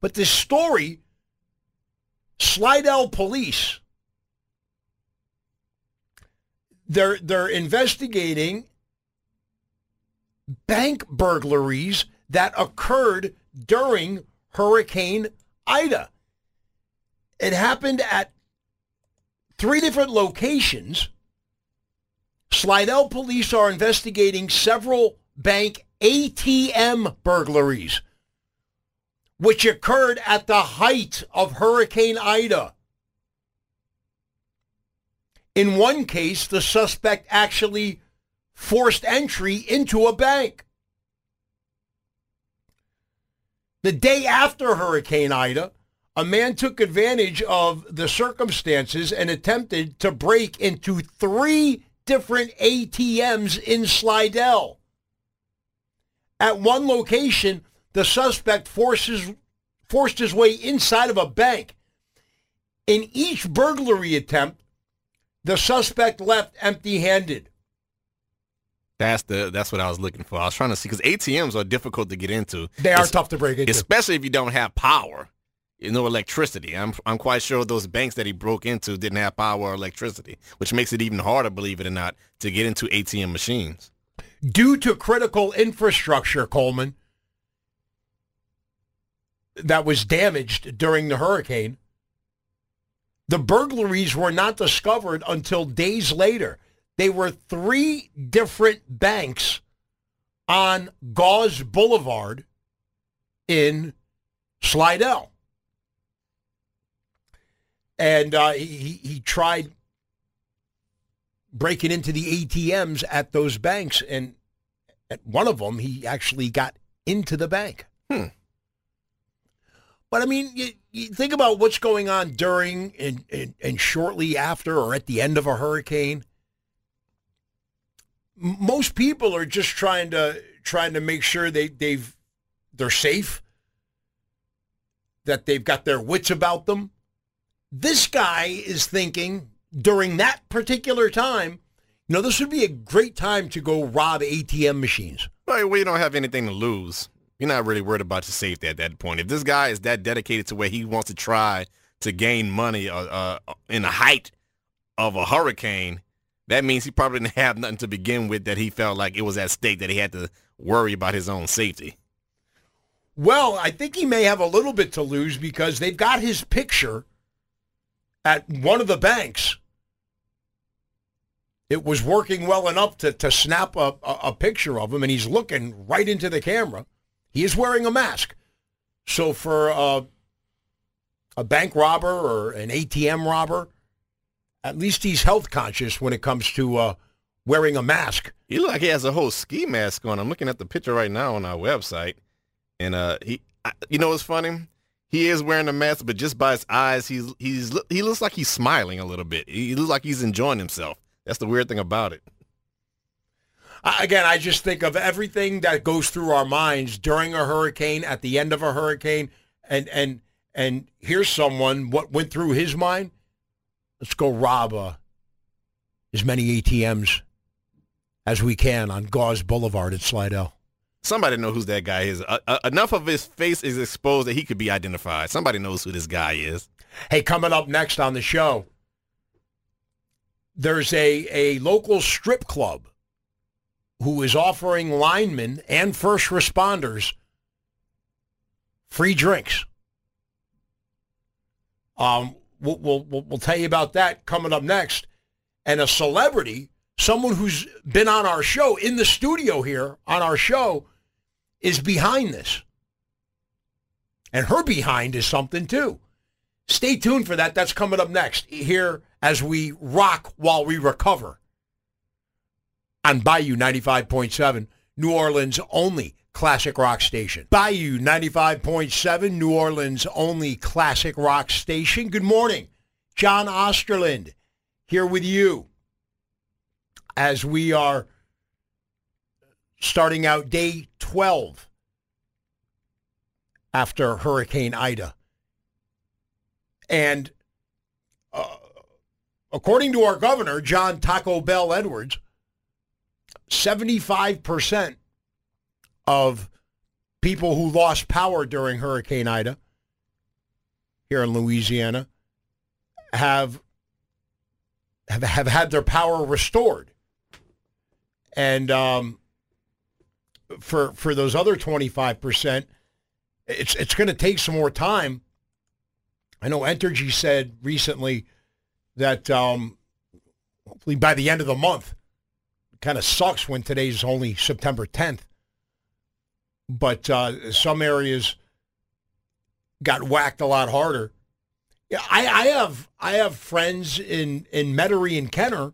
[SPEAKER 2] But this story, Slidell police, they're they're investigating bank burglaries that occurred during Hurricane Ida. It happened at three different locations. Slidell police are investigating several bank ATM burglaries which occurred at the height of Hurricane Ida. In one case, the suspect actually forced entry into a bank. The day after Hurricane Ida, a man took advantage of the circumstances and attempted to break into three different ATMs in Slidell. At one location, the suspect forces, forced his way inside of a bank. In each burglary attempt, the suspect left empty-handed.
[SPEAKER 3] That's the that's what I was looking for. I was trying to see because ATMs are difficult to get into.
[SPEAKER 2] They are it's, tough to break into,
[SPEAKER 3] especially if you don't have power, you know, electricity. I'm I'm quite sure those banks that he broke into didn't have power or electricity, which makes it even harder, believe it or not, to get into ATM machines.
[SPEAKER 2] Due to critical infrastructure, Coleman, that was damaged during the hurricane. The burglaries were not discovered until days later. They were three different banks on Gause Boulevard in Slidell. And uh, he, he tried breaking into the ATMs at those banks. And at one of them, he actually got into the bank.
[SPEAKER 3] Hmm.
[SPEAKER 2] But I mean, you, you think about what's going on during and, and, and shortly after or at the end of a hurricane. Most people are just trying to trying to make sure they they've they're safe, that they've got their wits about them. This guy is thinking during that particular time, you know, this would be a great time to go rob ATM machines.
[SPEAKER 3] Right, we don't have anything to lose you're not really worried about your safety at that point. If this guy is that dedicated to where he wants to try to gain money uh, uh, in the height of a hurricane, that means he probably didn't have nothing to begin with that he felt like it was at stake that he had to worry about his own safety.
[SPEAKER 2] Well, I think he may have a little bit to lose because they've got his picture at one of the banks. It was working well enough to, to snap a, a, a picture of him, and he's looking right into the camera. He is wearing a mask. So for uh, a bank robber or an ATM robber, at least he's health conscious when it comes to uh, wearing a mask.
[SPEAKER 3] He look like he has a whole ski mask on. I'm looking at the picture right now on our website, and uh, he, I, you know, what's funny? He is wearing a mask, but just by his eyes, he's he's he looks like he's smiling a little bit. He looks like he's enjoying himself. That's the weird thing about it.
[SPEAKER 2] Again, I just think of everything that goes through our minds during a hurricane, at the end of a hurricane, and and and here's someone what went through his mind. Let's go rob uh, as many ATMs as we can on Gause Boulevard at Slidell.
[SPEAKER 3] Somebody know who that guy is. Uh, uh, enough of his face is exposed that he could be identified. Somebody knows who this guy is.
[SPEAKER 2] Hey, coming up next on the show, there's a, a local strip club who is offering linemen and first responders free drinks. Um, we'll, we'll, we'll tell you about that coming up next. And a celebrity, someone who's been on our show, in the studio here on our show, is behind this. And her behind is something too. Stay tuned for that. That's coming up next here as we rock while we recover on Bayou 95.7, New Orleans' only classic rock station. Bayou 95.7, New Orleans' only classic rock station. Good morning. John Osterland here with you as we are starting out day 12 after Hurricane Ida. And uh, according to our governor, John Taco Bell Edwards, 75% of people who lost power during Hurricane Ida here in Louisiana have have, have had their power restored. And um, for for those other 25%, it's it's going to take some more time. I know Entergy said recently that um, hopefully by the end of the month, kind of sucks when today's only September 10th. But uh, some areas got whacked a lot harder. Yeah, I, I have I have friends in in Metairie and Kenner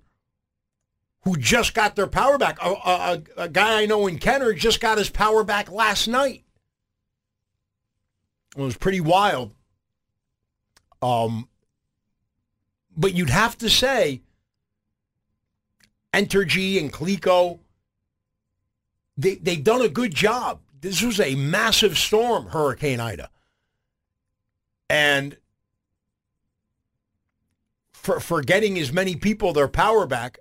[SPEAKER 2] who just got their power back. A, a, a guy I know in Kenner just got his power back last night. It was pretty wild. Um, but you'd have to say Entergy and Cleco, they, they've done a good job. This was a massive storm, Hurricane Ida. And for, for getting as many people their power back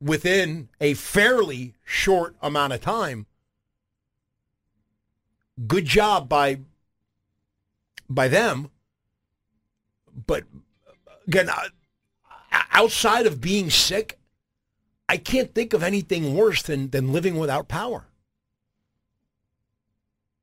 [SPEAKER 2] within a fairly short amount of time, good job by by them. But again, outside of being sick, I can't think of anything worse than, than living without power.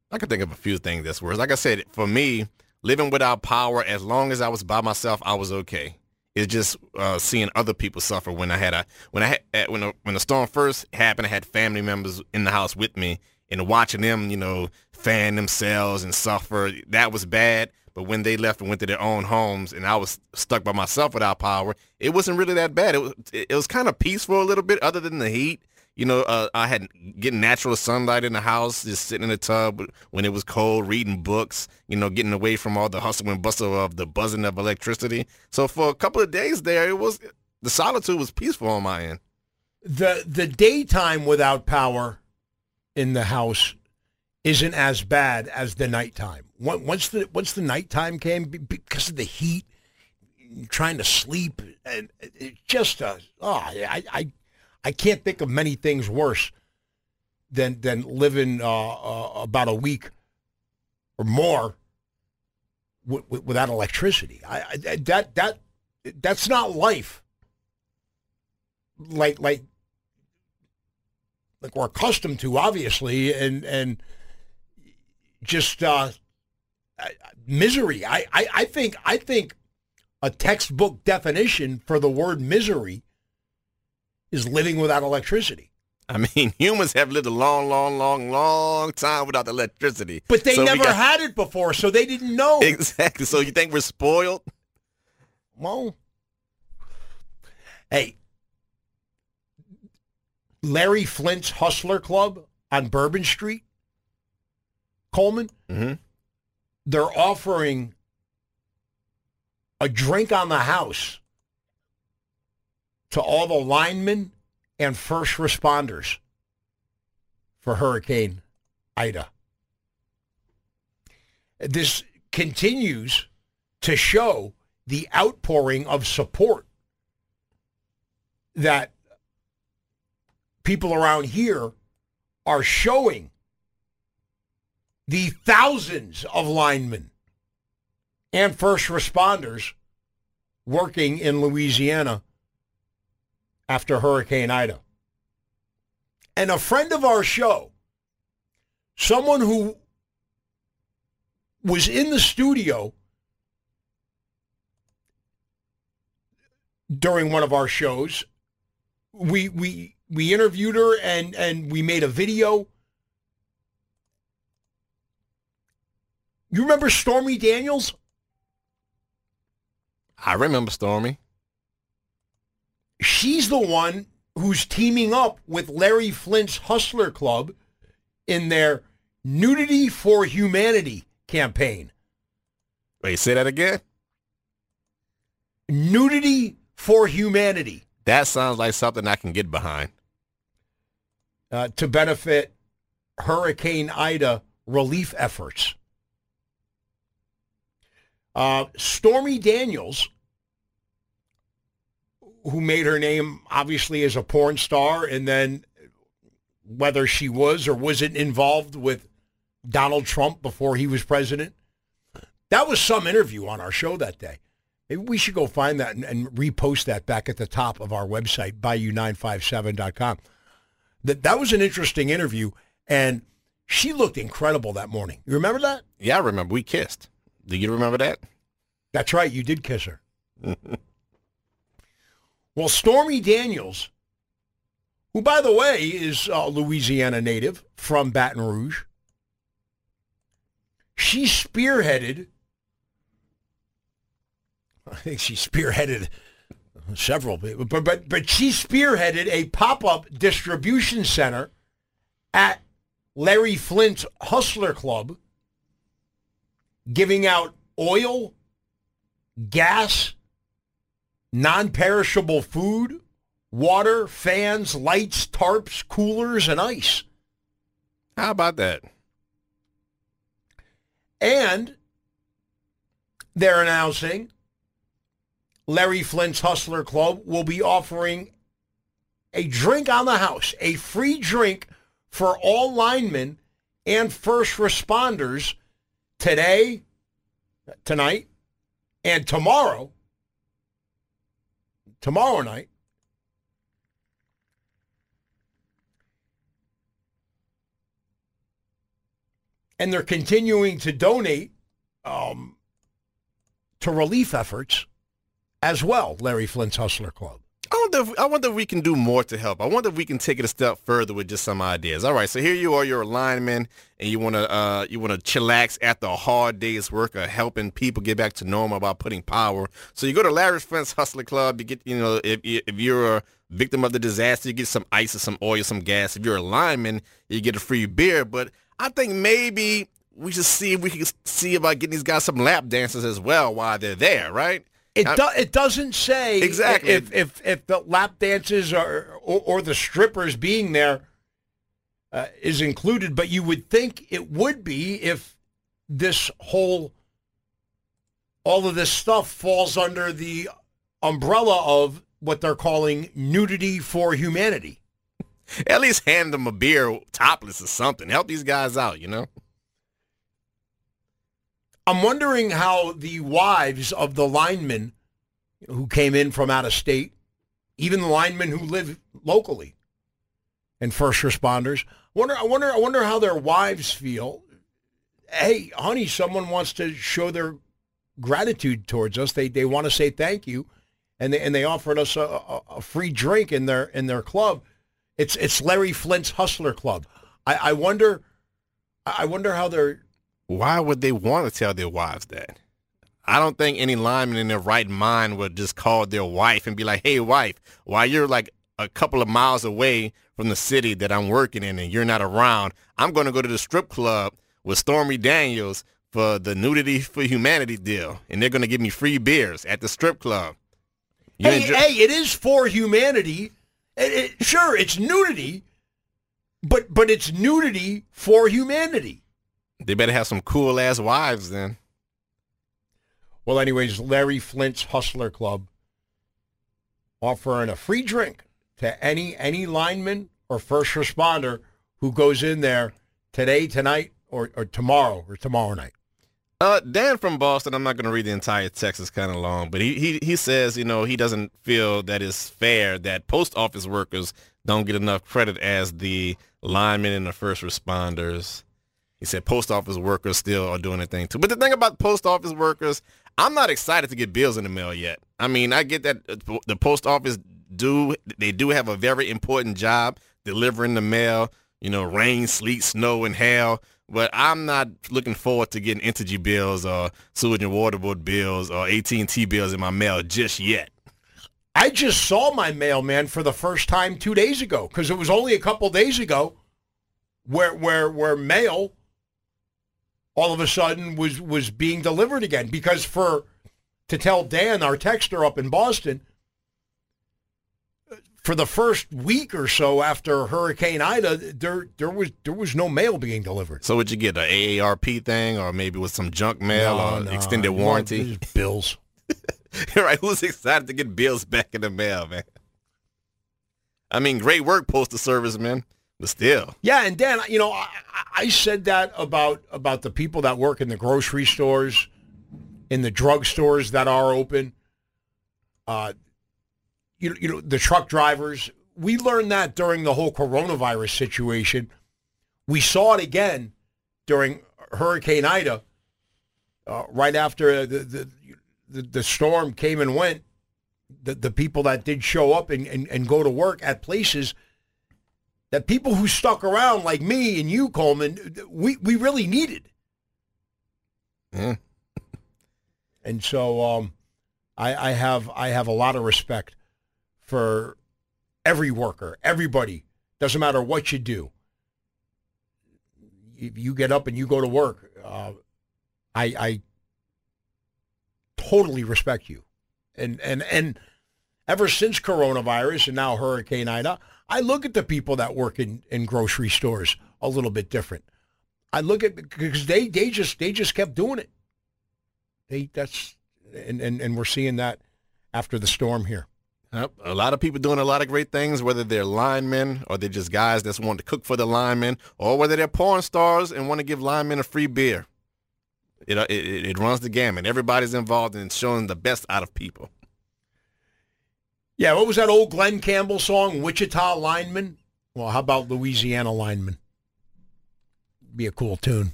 [SPEAKER 3] I can think of a few things that's worse. Like I said, for me, living without power, as long as I was by myself, I was okay. It's just uh, seeing other people suffer. When I had a when I had when the, when the storm first happened, I had family members in the house with me, and watching them, you know, fan themselves and suffer. That was bad. But when they left and went to their own homes, and I was stuck by myself without power, it wasn't really that bad. It was it was kind of peaceful a little bit, other than the heat. You know, uh, I had getting natural sunlight in the house, just sitting in the tub when it was cold, reading books. You know, getting away from all the hustle and bustle of the buzzing of electricity. So for a couple of days there, it was the solitude was peaceful on my end.
[SPEAKER 2] The the daytime without power in the house isn't as bad as the nighttime. Once the once the nighttime came, because of the heat, trying to sleep, and it just uh, oh, I, I I can't think of many things worse than than living uh, uh, about a week or more w- w- without electricity. I, I, that that that's not life. Like like like we're accustomed to, obviously, and and just uh, misery. I, I, I think I think a textbook definition for the word misery is living without electricity.
[SPEAKER 3] I mean, humans have lived a long, long, long, long time without electricity.
[SPEAKER 2] But they
[SPEAKER 3] So
[SPEAKER 2] never
[SPEAKER 3] got-
[SPEAKER 2] had it before, so they didn't know.
[SPEAKER 3] Exactly. So you think we're spoiled?
[SPEAKER 2] Well, hey, Larry Flynt's Hustler Club on Bourbon Street, Coleman,
[SPEAKER 3] Mm-hmm.
[SPEAKER 2] they're offering a drink on the house to all the linemen and first responders for Hurricane Ida. This continues to show the outpouring of support that people around here are showing the thousands of linemen and first responders working in Louisiana after Hurricane Ida. And a friend of our show, someone who was in the studio during one of our shows, we we we interviewed her and and we made a video. You remember Stormy Daniels?
[SPEAKER 3] I remember Stormy.
[SPEAKER 2] She's the one who's teaming up with Larry Flynt's Hustler Club in their Nudity for Humanity campaign.
[SPEAKER 3] Wait, say that again?
[SPEAKER 2] Nudity for Humanity
[SPEAKER 3] That sounds like something I can get behind.
[SPEAKER 2] uh, to benefit Hurricane Ida relief efforts. Uh, Stormy Daniels, who made her name obviously as a porn star, and then whether she was or wasn't involved with Donald Trump before he was president, that was some interview on our show that day. Maybe we should go find that and, and repost that back at the top of our website, bayou957.com. That that was an interesting interview, and she looked incredible that morning. You remember that?
[SPEAKER 3] Yeah, I remember. We kissed. Do you remember that?
[SPEAKER 2] That's right. You did kiss her. well, Stormy Daniels, who, by the way, is a Louisiana native from Baton Rouge, she spearheaded, I think she spearheaded several, but, but, but she spearheaded a pop-up distribution center at Larry Flynt's Hustler Club, giving out oil, gas, non-perishable food, water, fans, lights, tarps, coolers, and ice.
[SPEAKER 3] How about that?
[SPEAKER 2] And they're announcing Larry Flynt's Hustler Club will be offering a drink on the house, a free drink for all linemen and first responders today, tonight, and tomorrow. Tomorrow night. And they're continuing to donate um, to relief efforts as well, Larry Flynt's Hustler Club.
[SPEAKER 3] I wonder, if, I wonder if we can do more to help. I wonder if we can take it a step further with just some ideas. All right, so here you are, you're a lineman, and you want to uh, you want to chillax after a hard day's work of helping people get back to normal about putting power. So you go to Larry's Flynt's Hustler Club. You get, you know, if if you're a victim of the disaster, you get some ice or some oil, or some gas. If you're a lineman, you get a free beer. But I think maybe we should see if we can see about getting these guys some lap dances as well while they're there, right?
[SPEAKER 2] It do, it doesn't say
[SPEAKER 3] Exactly.
[SPEAKER 2] if if if the lap dances are or, or the strippers being there uh, is included, but you would think it would be if this whole all of this stuff falls under the umbrella of what they're calling nudity for humanity.
[SPEAKER 3] At least hand them a beer topless or something. Help these guys out, you know?
[SPEAKER 2] I'm wondering how the wives of the linemen who came in from out of state, even the linemen who live locally, and first responders, wonder I wonder I wonder how their wives feel hey, honey, someone wants to show their gratitude towards us. They they want to say thank you, and they and they offered us a, a, a free drink in their in their club. It's it's Larry Flynt's Hustler Club. I, I wonder, I wonder how they're.
[SPEAKER 3] Why would they want to tell their wives that? I don't think any lineman in their right mind would just call their wife and be like, "Hey, wife, while you're like a couple of miles away from the city that I'm working in and you're not around, I'm going to go to the strip club with Stormy Daniels for the nudity for humanity deal, and they're going to give me free beers at the strip club."
[SPEAKER 2] You hey, enjoy- hey, it is for humanity. It, it, sure, it's nudity, but but it's nudity for humanity.
[SPEAKER 3] They better have some cool ass wives then.
[SPEAKER 2] Well, anyways, Larry Flynt's Hustler Club offering a free drink to any any lineman or first responder who goes in there today, tonight, or, or tomorrow or tomorrow night.
[SPEAKER 3] Uh, Dan from Boston, I'm not going to read the entire text. It's kind of long, but he, he he says, you know, he doesn't feel that it's fair that post office workers don't get enough credit as the linemen and the first responders. He said post office workers still are doing a thing too. But the thing about post office workers, I'm not excited to get bills in the mail yet. I mean, I get that the post office do they do have a very important job delivering the mail. You know, rain, sleet, snow, and hail. But I'm not looking forward to getting energy bills or sewage and water board bills or AT&T bills in my mail just yet.
[SPEAKER 2] I just saw my mailman for the first time two days ago because it was only a couple days ago where where where mail all of a sudden was was being delivered again because for to tell Dan our texter up in Boston for the first week or so after Hurricane Ida there there was there was no mail being delivered.
[SPEAKER 3] So would you get an AARP thing or maybe with some junk mail no, or no, extended warranty
[SPEAKER 2] bills?
[SPEAKER 3] Right, who's excited to get bills back in the mail, man? I mean, great work postal service, man. But still.
[SPEAKER 2] Yeah, and Dan, you know, I, I said that about about the people that work in the grocery stores, in the drug stores that are open. Uh, you, you know, the truck drivers. We learned that during the whole coronavirus situation. We saw it again during Hurricane Ida, uh, right after the, the, the the storm came and went. The the people that did show up and, and, and go to work at places – that people who stuck around like me and you, Coleman, we, we really needed.
[SPEAKER 3] Mm.
[SPEAKER 2] and so um, I, I have I have a lot of respect for every worker, everybody. Doesn't matter what you do. If you get up and you go to work, uh, I, I totally respect you. And and and ever since coronavirus and now Hurricane Ida, I look at the people that work in, in grocery stores a little bit different. I look at because they they just they just kept doing it. They that's and and, and we're seeing that after the storm here.
[SPEAKER 3] Yep. A lot of people doing a lot of great things, whether they're linemen or they're just guys that want to cook for the linemen, or whether they're porn stars and want to give linemen a free beer. It, it, it runs the gamut. Everybody's involved in showing the best out of people.
[SPEAKER 2] Yeah, what was that old Glen Campbell song, Wichita Lineman? Well, how about Louisiana Lineman? Be a cool tune.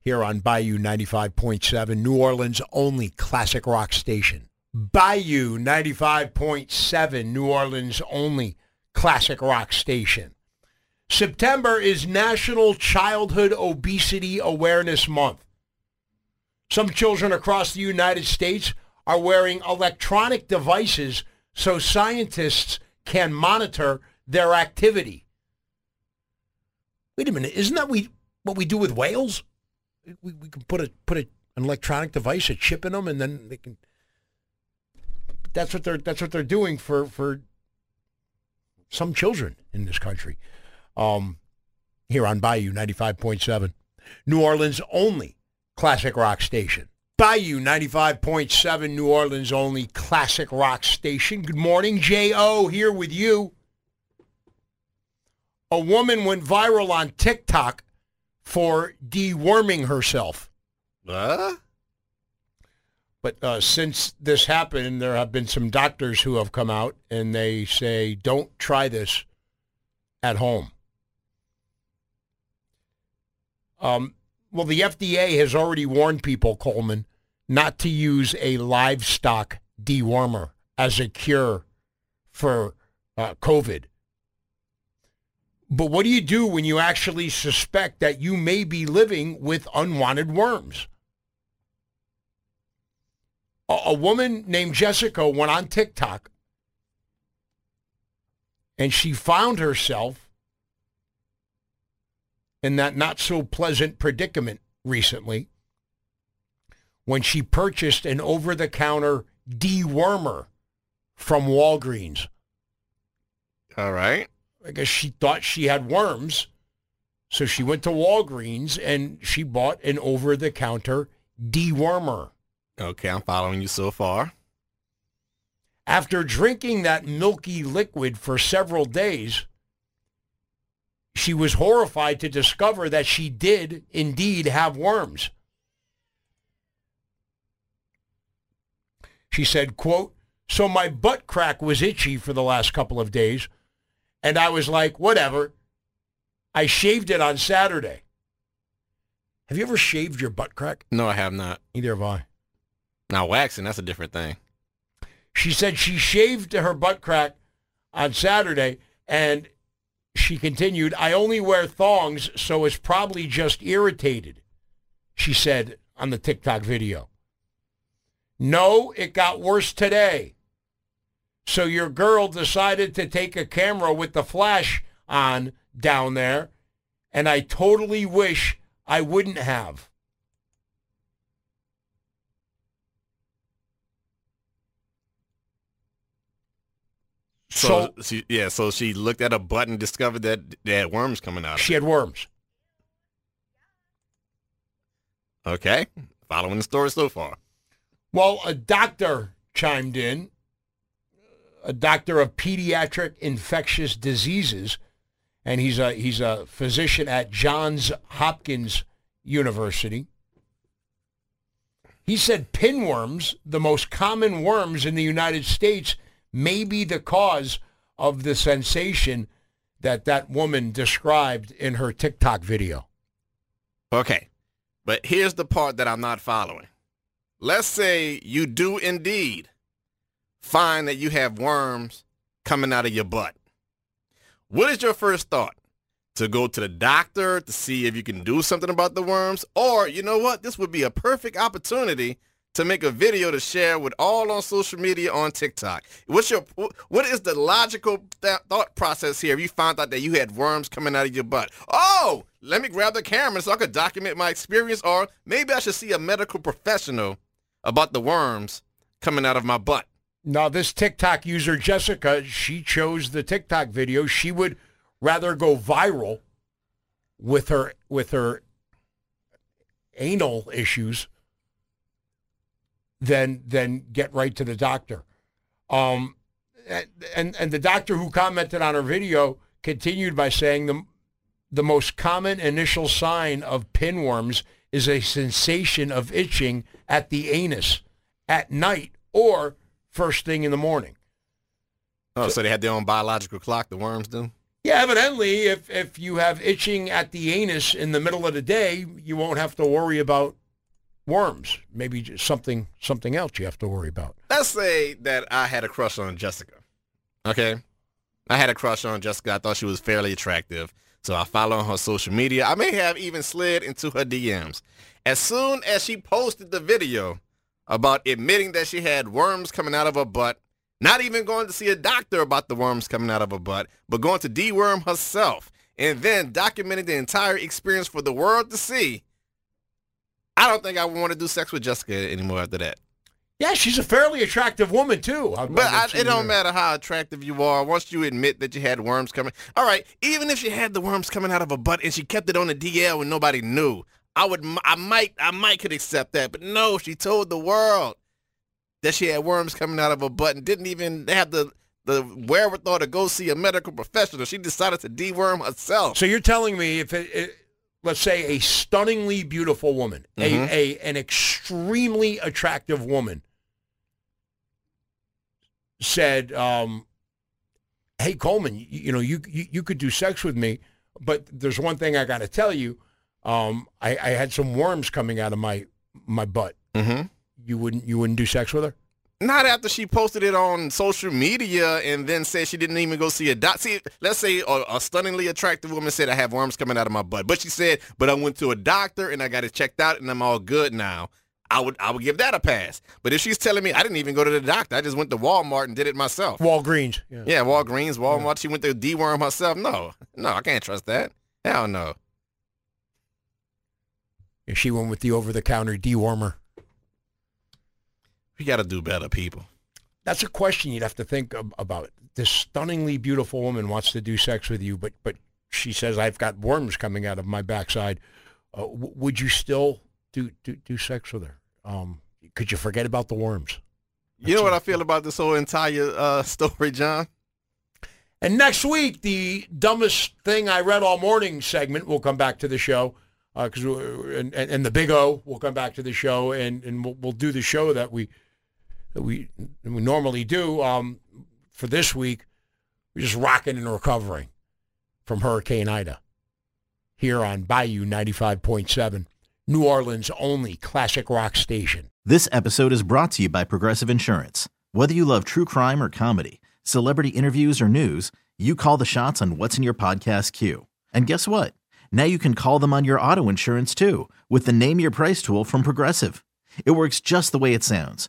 [SPEAKER 2] Here on Bayou 95.7, New Orleans' only classic rock station. Bayou 95.7, New Orleans' only classic rock station. September is National Childhood Obesity Awareness Month. Some children across the United States are wearing electronic devices so scientists can monitor their activity. Wait a minute, isn't that we what we do with whales? We, we can put a put a, an electronic device, a chip in them, and then they can. That's what they're that's what they're doing for for some children in this country. Um, here on Bayou ninety five point seven, New Orleans only classic rock station. Bayou 95.7 New Orleans only classic rock station. Good morning, J.O. here with you. A woman went viral on TikTok for deworming herself.
[SPEAKER 3] Huh?
[SPEAKER 2] But uh, since this happened, there have been some doctors who have come out and they say, don't try this at home. Um, well, the FDA has already warned people, Coleman, not to use a livestock dewormer as a cure for uh, COVID. But what do you do when you actually suspect that you may be living with unwanted worms? A, a woman named Jessica went on TikTok and she found herself in that not so pleasant predicament recently when she purchased an over the counter dewormer from Walgreens.
[SPEAKER 3] All right.
[SPEAKER 2] I guess she thought she had worms. So she went to Walgreens and she bought an over the counter dewormer.
[SPEAKER 3] Okay, I'm following you so far.
[SPEAKER 2] After drinking that milky liquid for several days, she was horrified to discover that she did indeed have worms. She said, quote, so my butt crack was itchy for the last couple of days, and I was like, whatever. I shaved it on Saturday. Have you ever shaved your butt crack?
[SPEAKER 3] No, I have not.
[SPEAKER 2] Neither have I.
[SPEAKER 3] Now waxing, that's a different thing.
[SPEAKER 2] She said she shaved her butt crack on Saturday, and she continued, I only wear thongs, so it's probably just irritated, she said on the TikTok video. No, it got worse today. So your girl decided to take a camera with the flash on down there, and I totally wish I wouldn't have.
[SPEAKER 3] So, so she, yeah, so she looked at a butt and discovered that they had worms coming out.
[SPEAKER 2] She had worms.
[SPEAKER 3] Okay, following the story so far.
[SPEAKER 2] Well, a doctor chimed in, a doctor of pediatric infectious diseases, and he's a he's a physician at Johns Hopkins University. He said pinworms, the most common worms in the United States, may be the cause of the sensation that that woman described in her TikTok video.
[SPEAKER 3] Okay, but here's the part that I'm not following. Let's say you do indeed find that you have worms coming out of your butt. What is your first thought? To go to the doctor to see if you can do something about the worms? Or, you know what? This would be a perfect opportunity to make a video to share with all on social media on TikTok. What's your what is the logical th- thought process here if you found out that you had worms coming out of your butt? Oh, let me grab the camera so I could document my experience or maybe I should see a medical professional about the worms coming out of my butt.
[SPEAKER 2] Now, this TikTok user, Jessica, she chose the TikTok video. She would rather go viral with her with her anal issues than than get right to the doctor. Um, and and the doctor who commented on her video continued by saying the the most common initial sign of pinworms is a sensation of itching at the anus at night or first thing in the morning.
[SPEAKER 3] Oh, so, so they had their own biological clock, the worms do?
[SPEAKER 2] Yeah, evidently, if, if you have itching at the anus in the middle of the day, you won't have to worry about worms. Maybe something something else you have to worry about.
[SPEAKER 3] Let's say that I had a crush on Jessica. Okay? I had a crush on Jessica. I thought she was fairly attractive. So I follow her social media. I may have even slid into her DMs. As soon as she posted the video about admitting that she had worms coming out of her butt, not even going to see a doctor about the worms coming out of her butt, but going to deworm herself and then documenting the entire experience for the world to see, I don't think I want to do sex with Jessica anymore after that.
[SPEAKER 2] Yeah, she's a fairly attractive woman too.
[SPEAKER 3] i but I, it don't matter how attractive you are. Once you admit that you had worms coming, all right. Even if she had the worms coming out of her butt and she kept it on the DL and nobody knew, I would, I might, I might could accept that. But no, she told the world that she had worms coming out of her butt and didn't even have the the wherewithal to go see a medical professional. She decided to deworm herself.
[SPEAKER 2] So you're telling me if it, it let's say a stunningly beautiful woman, mm-hmm. a, a an extremely attractive woman said, um, "Hey Coleman, you, you know you, you you could do sex with me, but there's one thing I got to tell you. um, I, I had some worms coming out of my my butt.
[SPEAKER 3] Mm-hmm.
[SPEAKER 2] You wouldn't you wouldn't do sex with her?
[SPEAKER 3] Not after she posted it on social media and then said she didn't even go see a doctor. See, let's say a, a, stunningly attractive woman said I have worms coming out of my butt, but she said, "But I went to a doctor and I got it checked out and I'm all good now." I would I would give that a pass. But if she's telling me I didn't even go to the doctor, I just went to Walmart and did it myself.
[SPEAKER 2] Walgreens.
[SPEAKER 3] Yeah, yeah Walgreens, Walmart. Yeah. She went to deworm herself. No, no, I can't trust that. Hell no.
[SPEAKER 2] Yeah, she went with the over-the-counter dewormer.
[SPEAKER 3] We got to do better, people.
[SPEAKER 2] That's a question you'd have to think about. This stunningly beautiful woman wants to do sex with you, but but she says I've got worms coming out of my backside. Uh, w- would you still do, do do sex with her? Um, could you forget about the worms?
[SPEAKER 3] That's you know what I feel about this whole entire uh, story, John.
[SPEAKER 2] And next week, the dumbest thing I read all morning segment will come back to the show because uh, and, and, the Big O will come back to the show and and we'll, we'll do the show that we that we we normally do. Um, for this week, we're just rocking and recovering from Hurricane Ida here on Bayou ninety five point seven. New Orleans' only classic rock station.
[SPEAKER 1] This episode is brought to you by Progressive Insurance. Whether you love true crime or comedy, celebrity interviews or news, you call the shots on what's in your podcast queue. And guess what? Now you can call them on your auto insurance too with the Name Your Price tool from Progressive. It works just the way it sounds.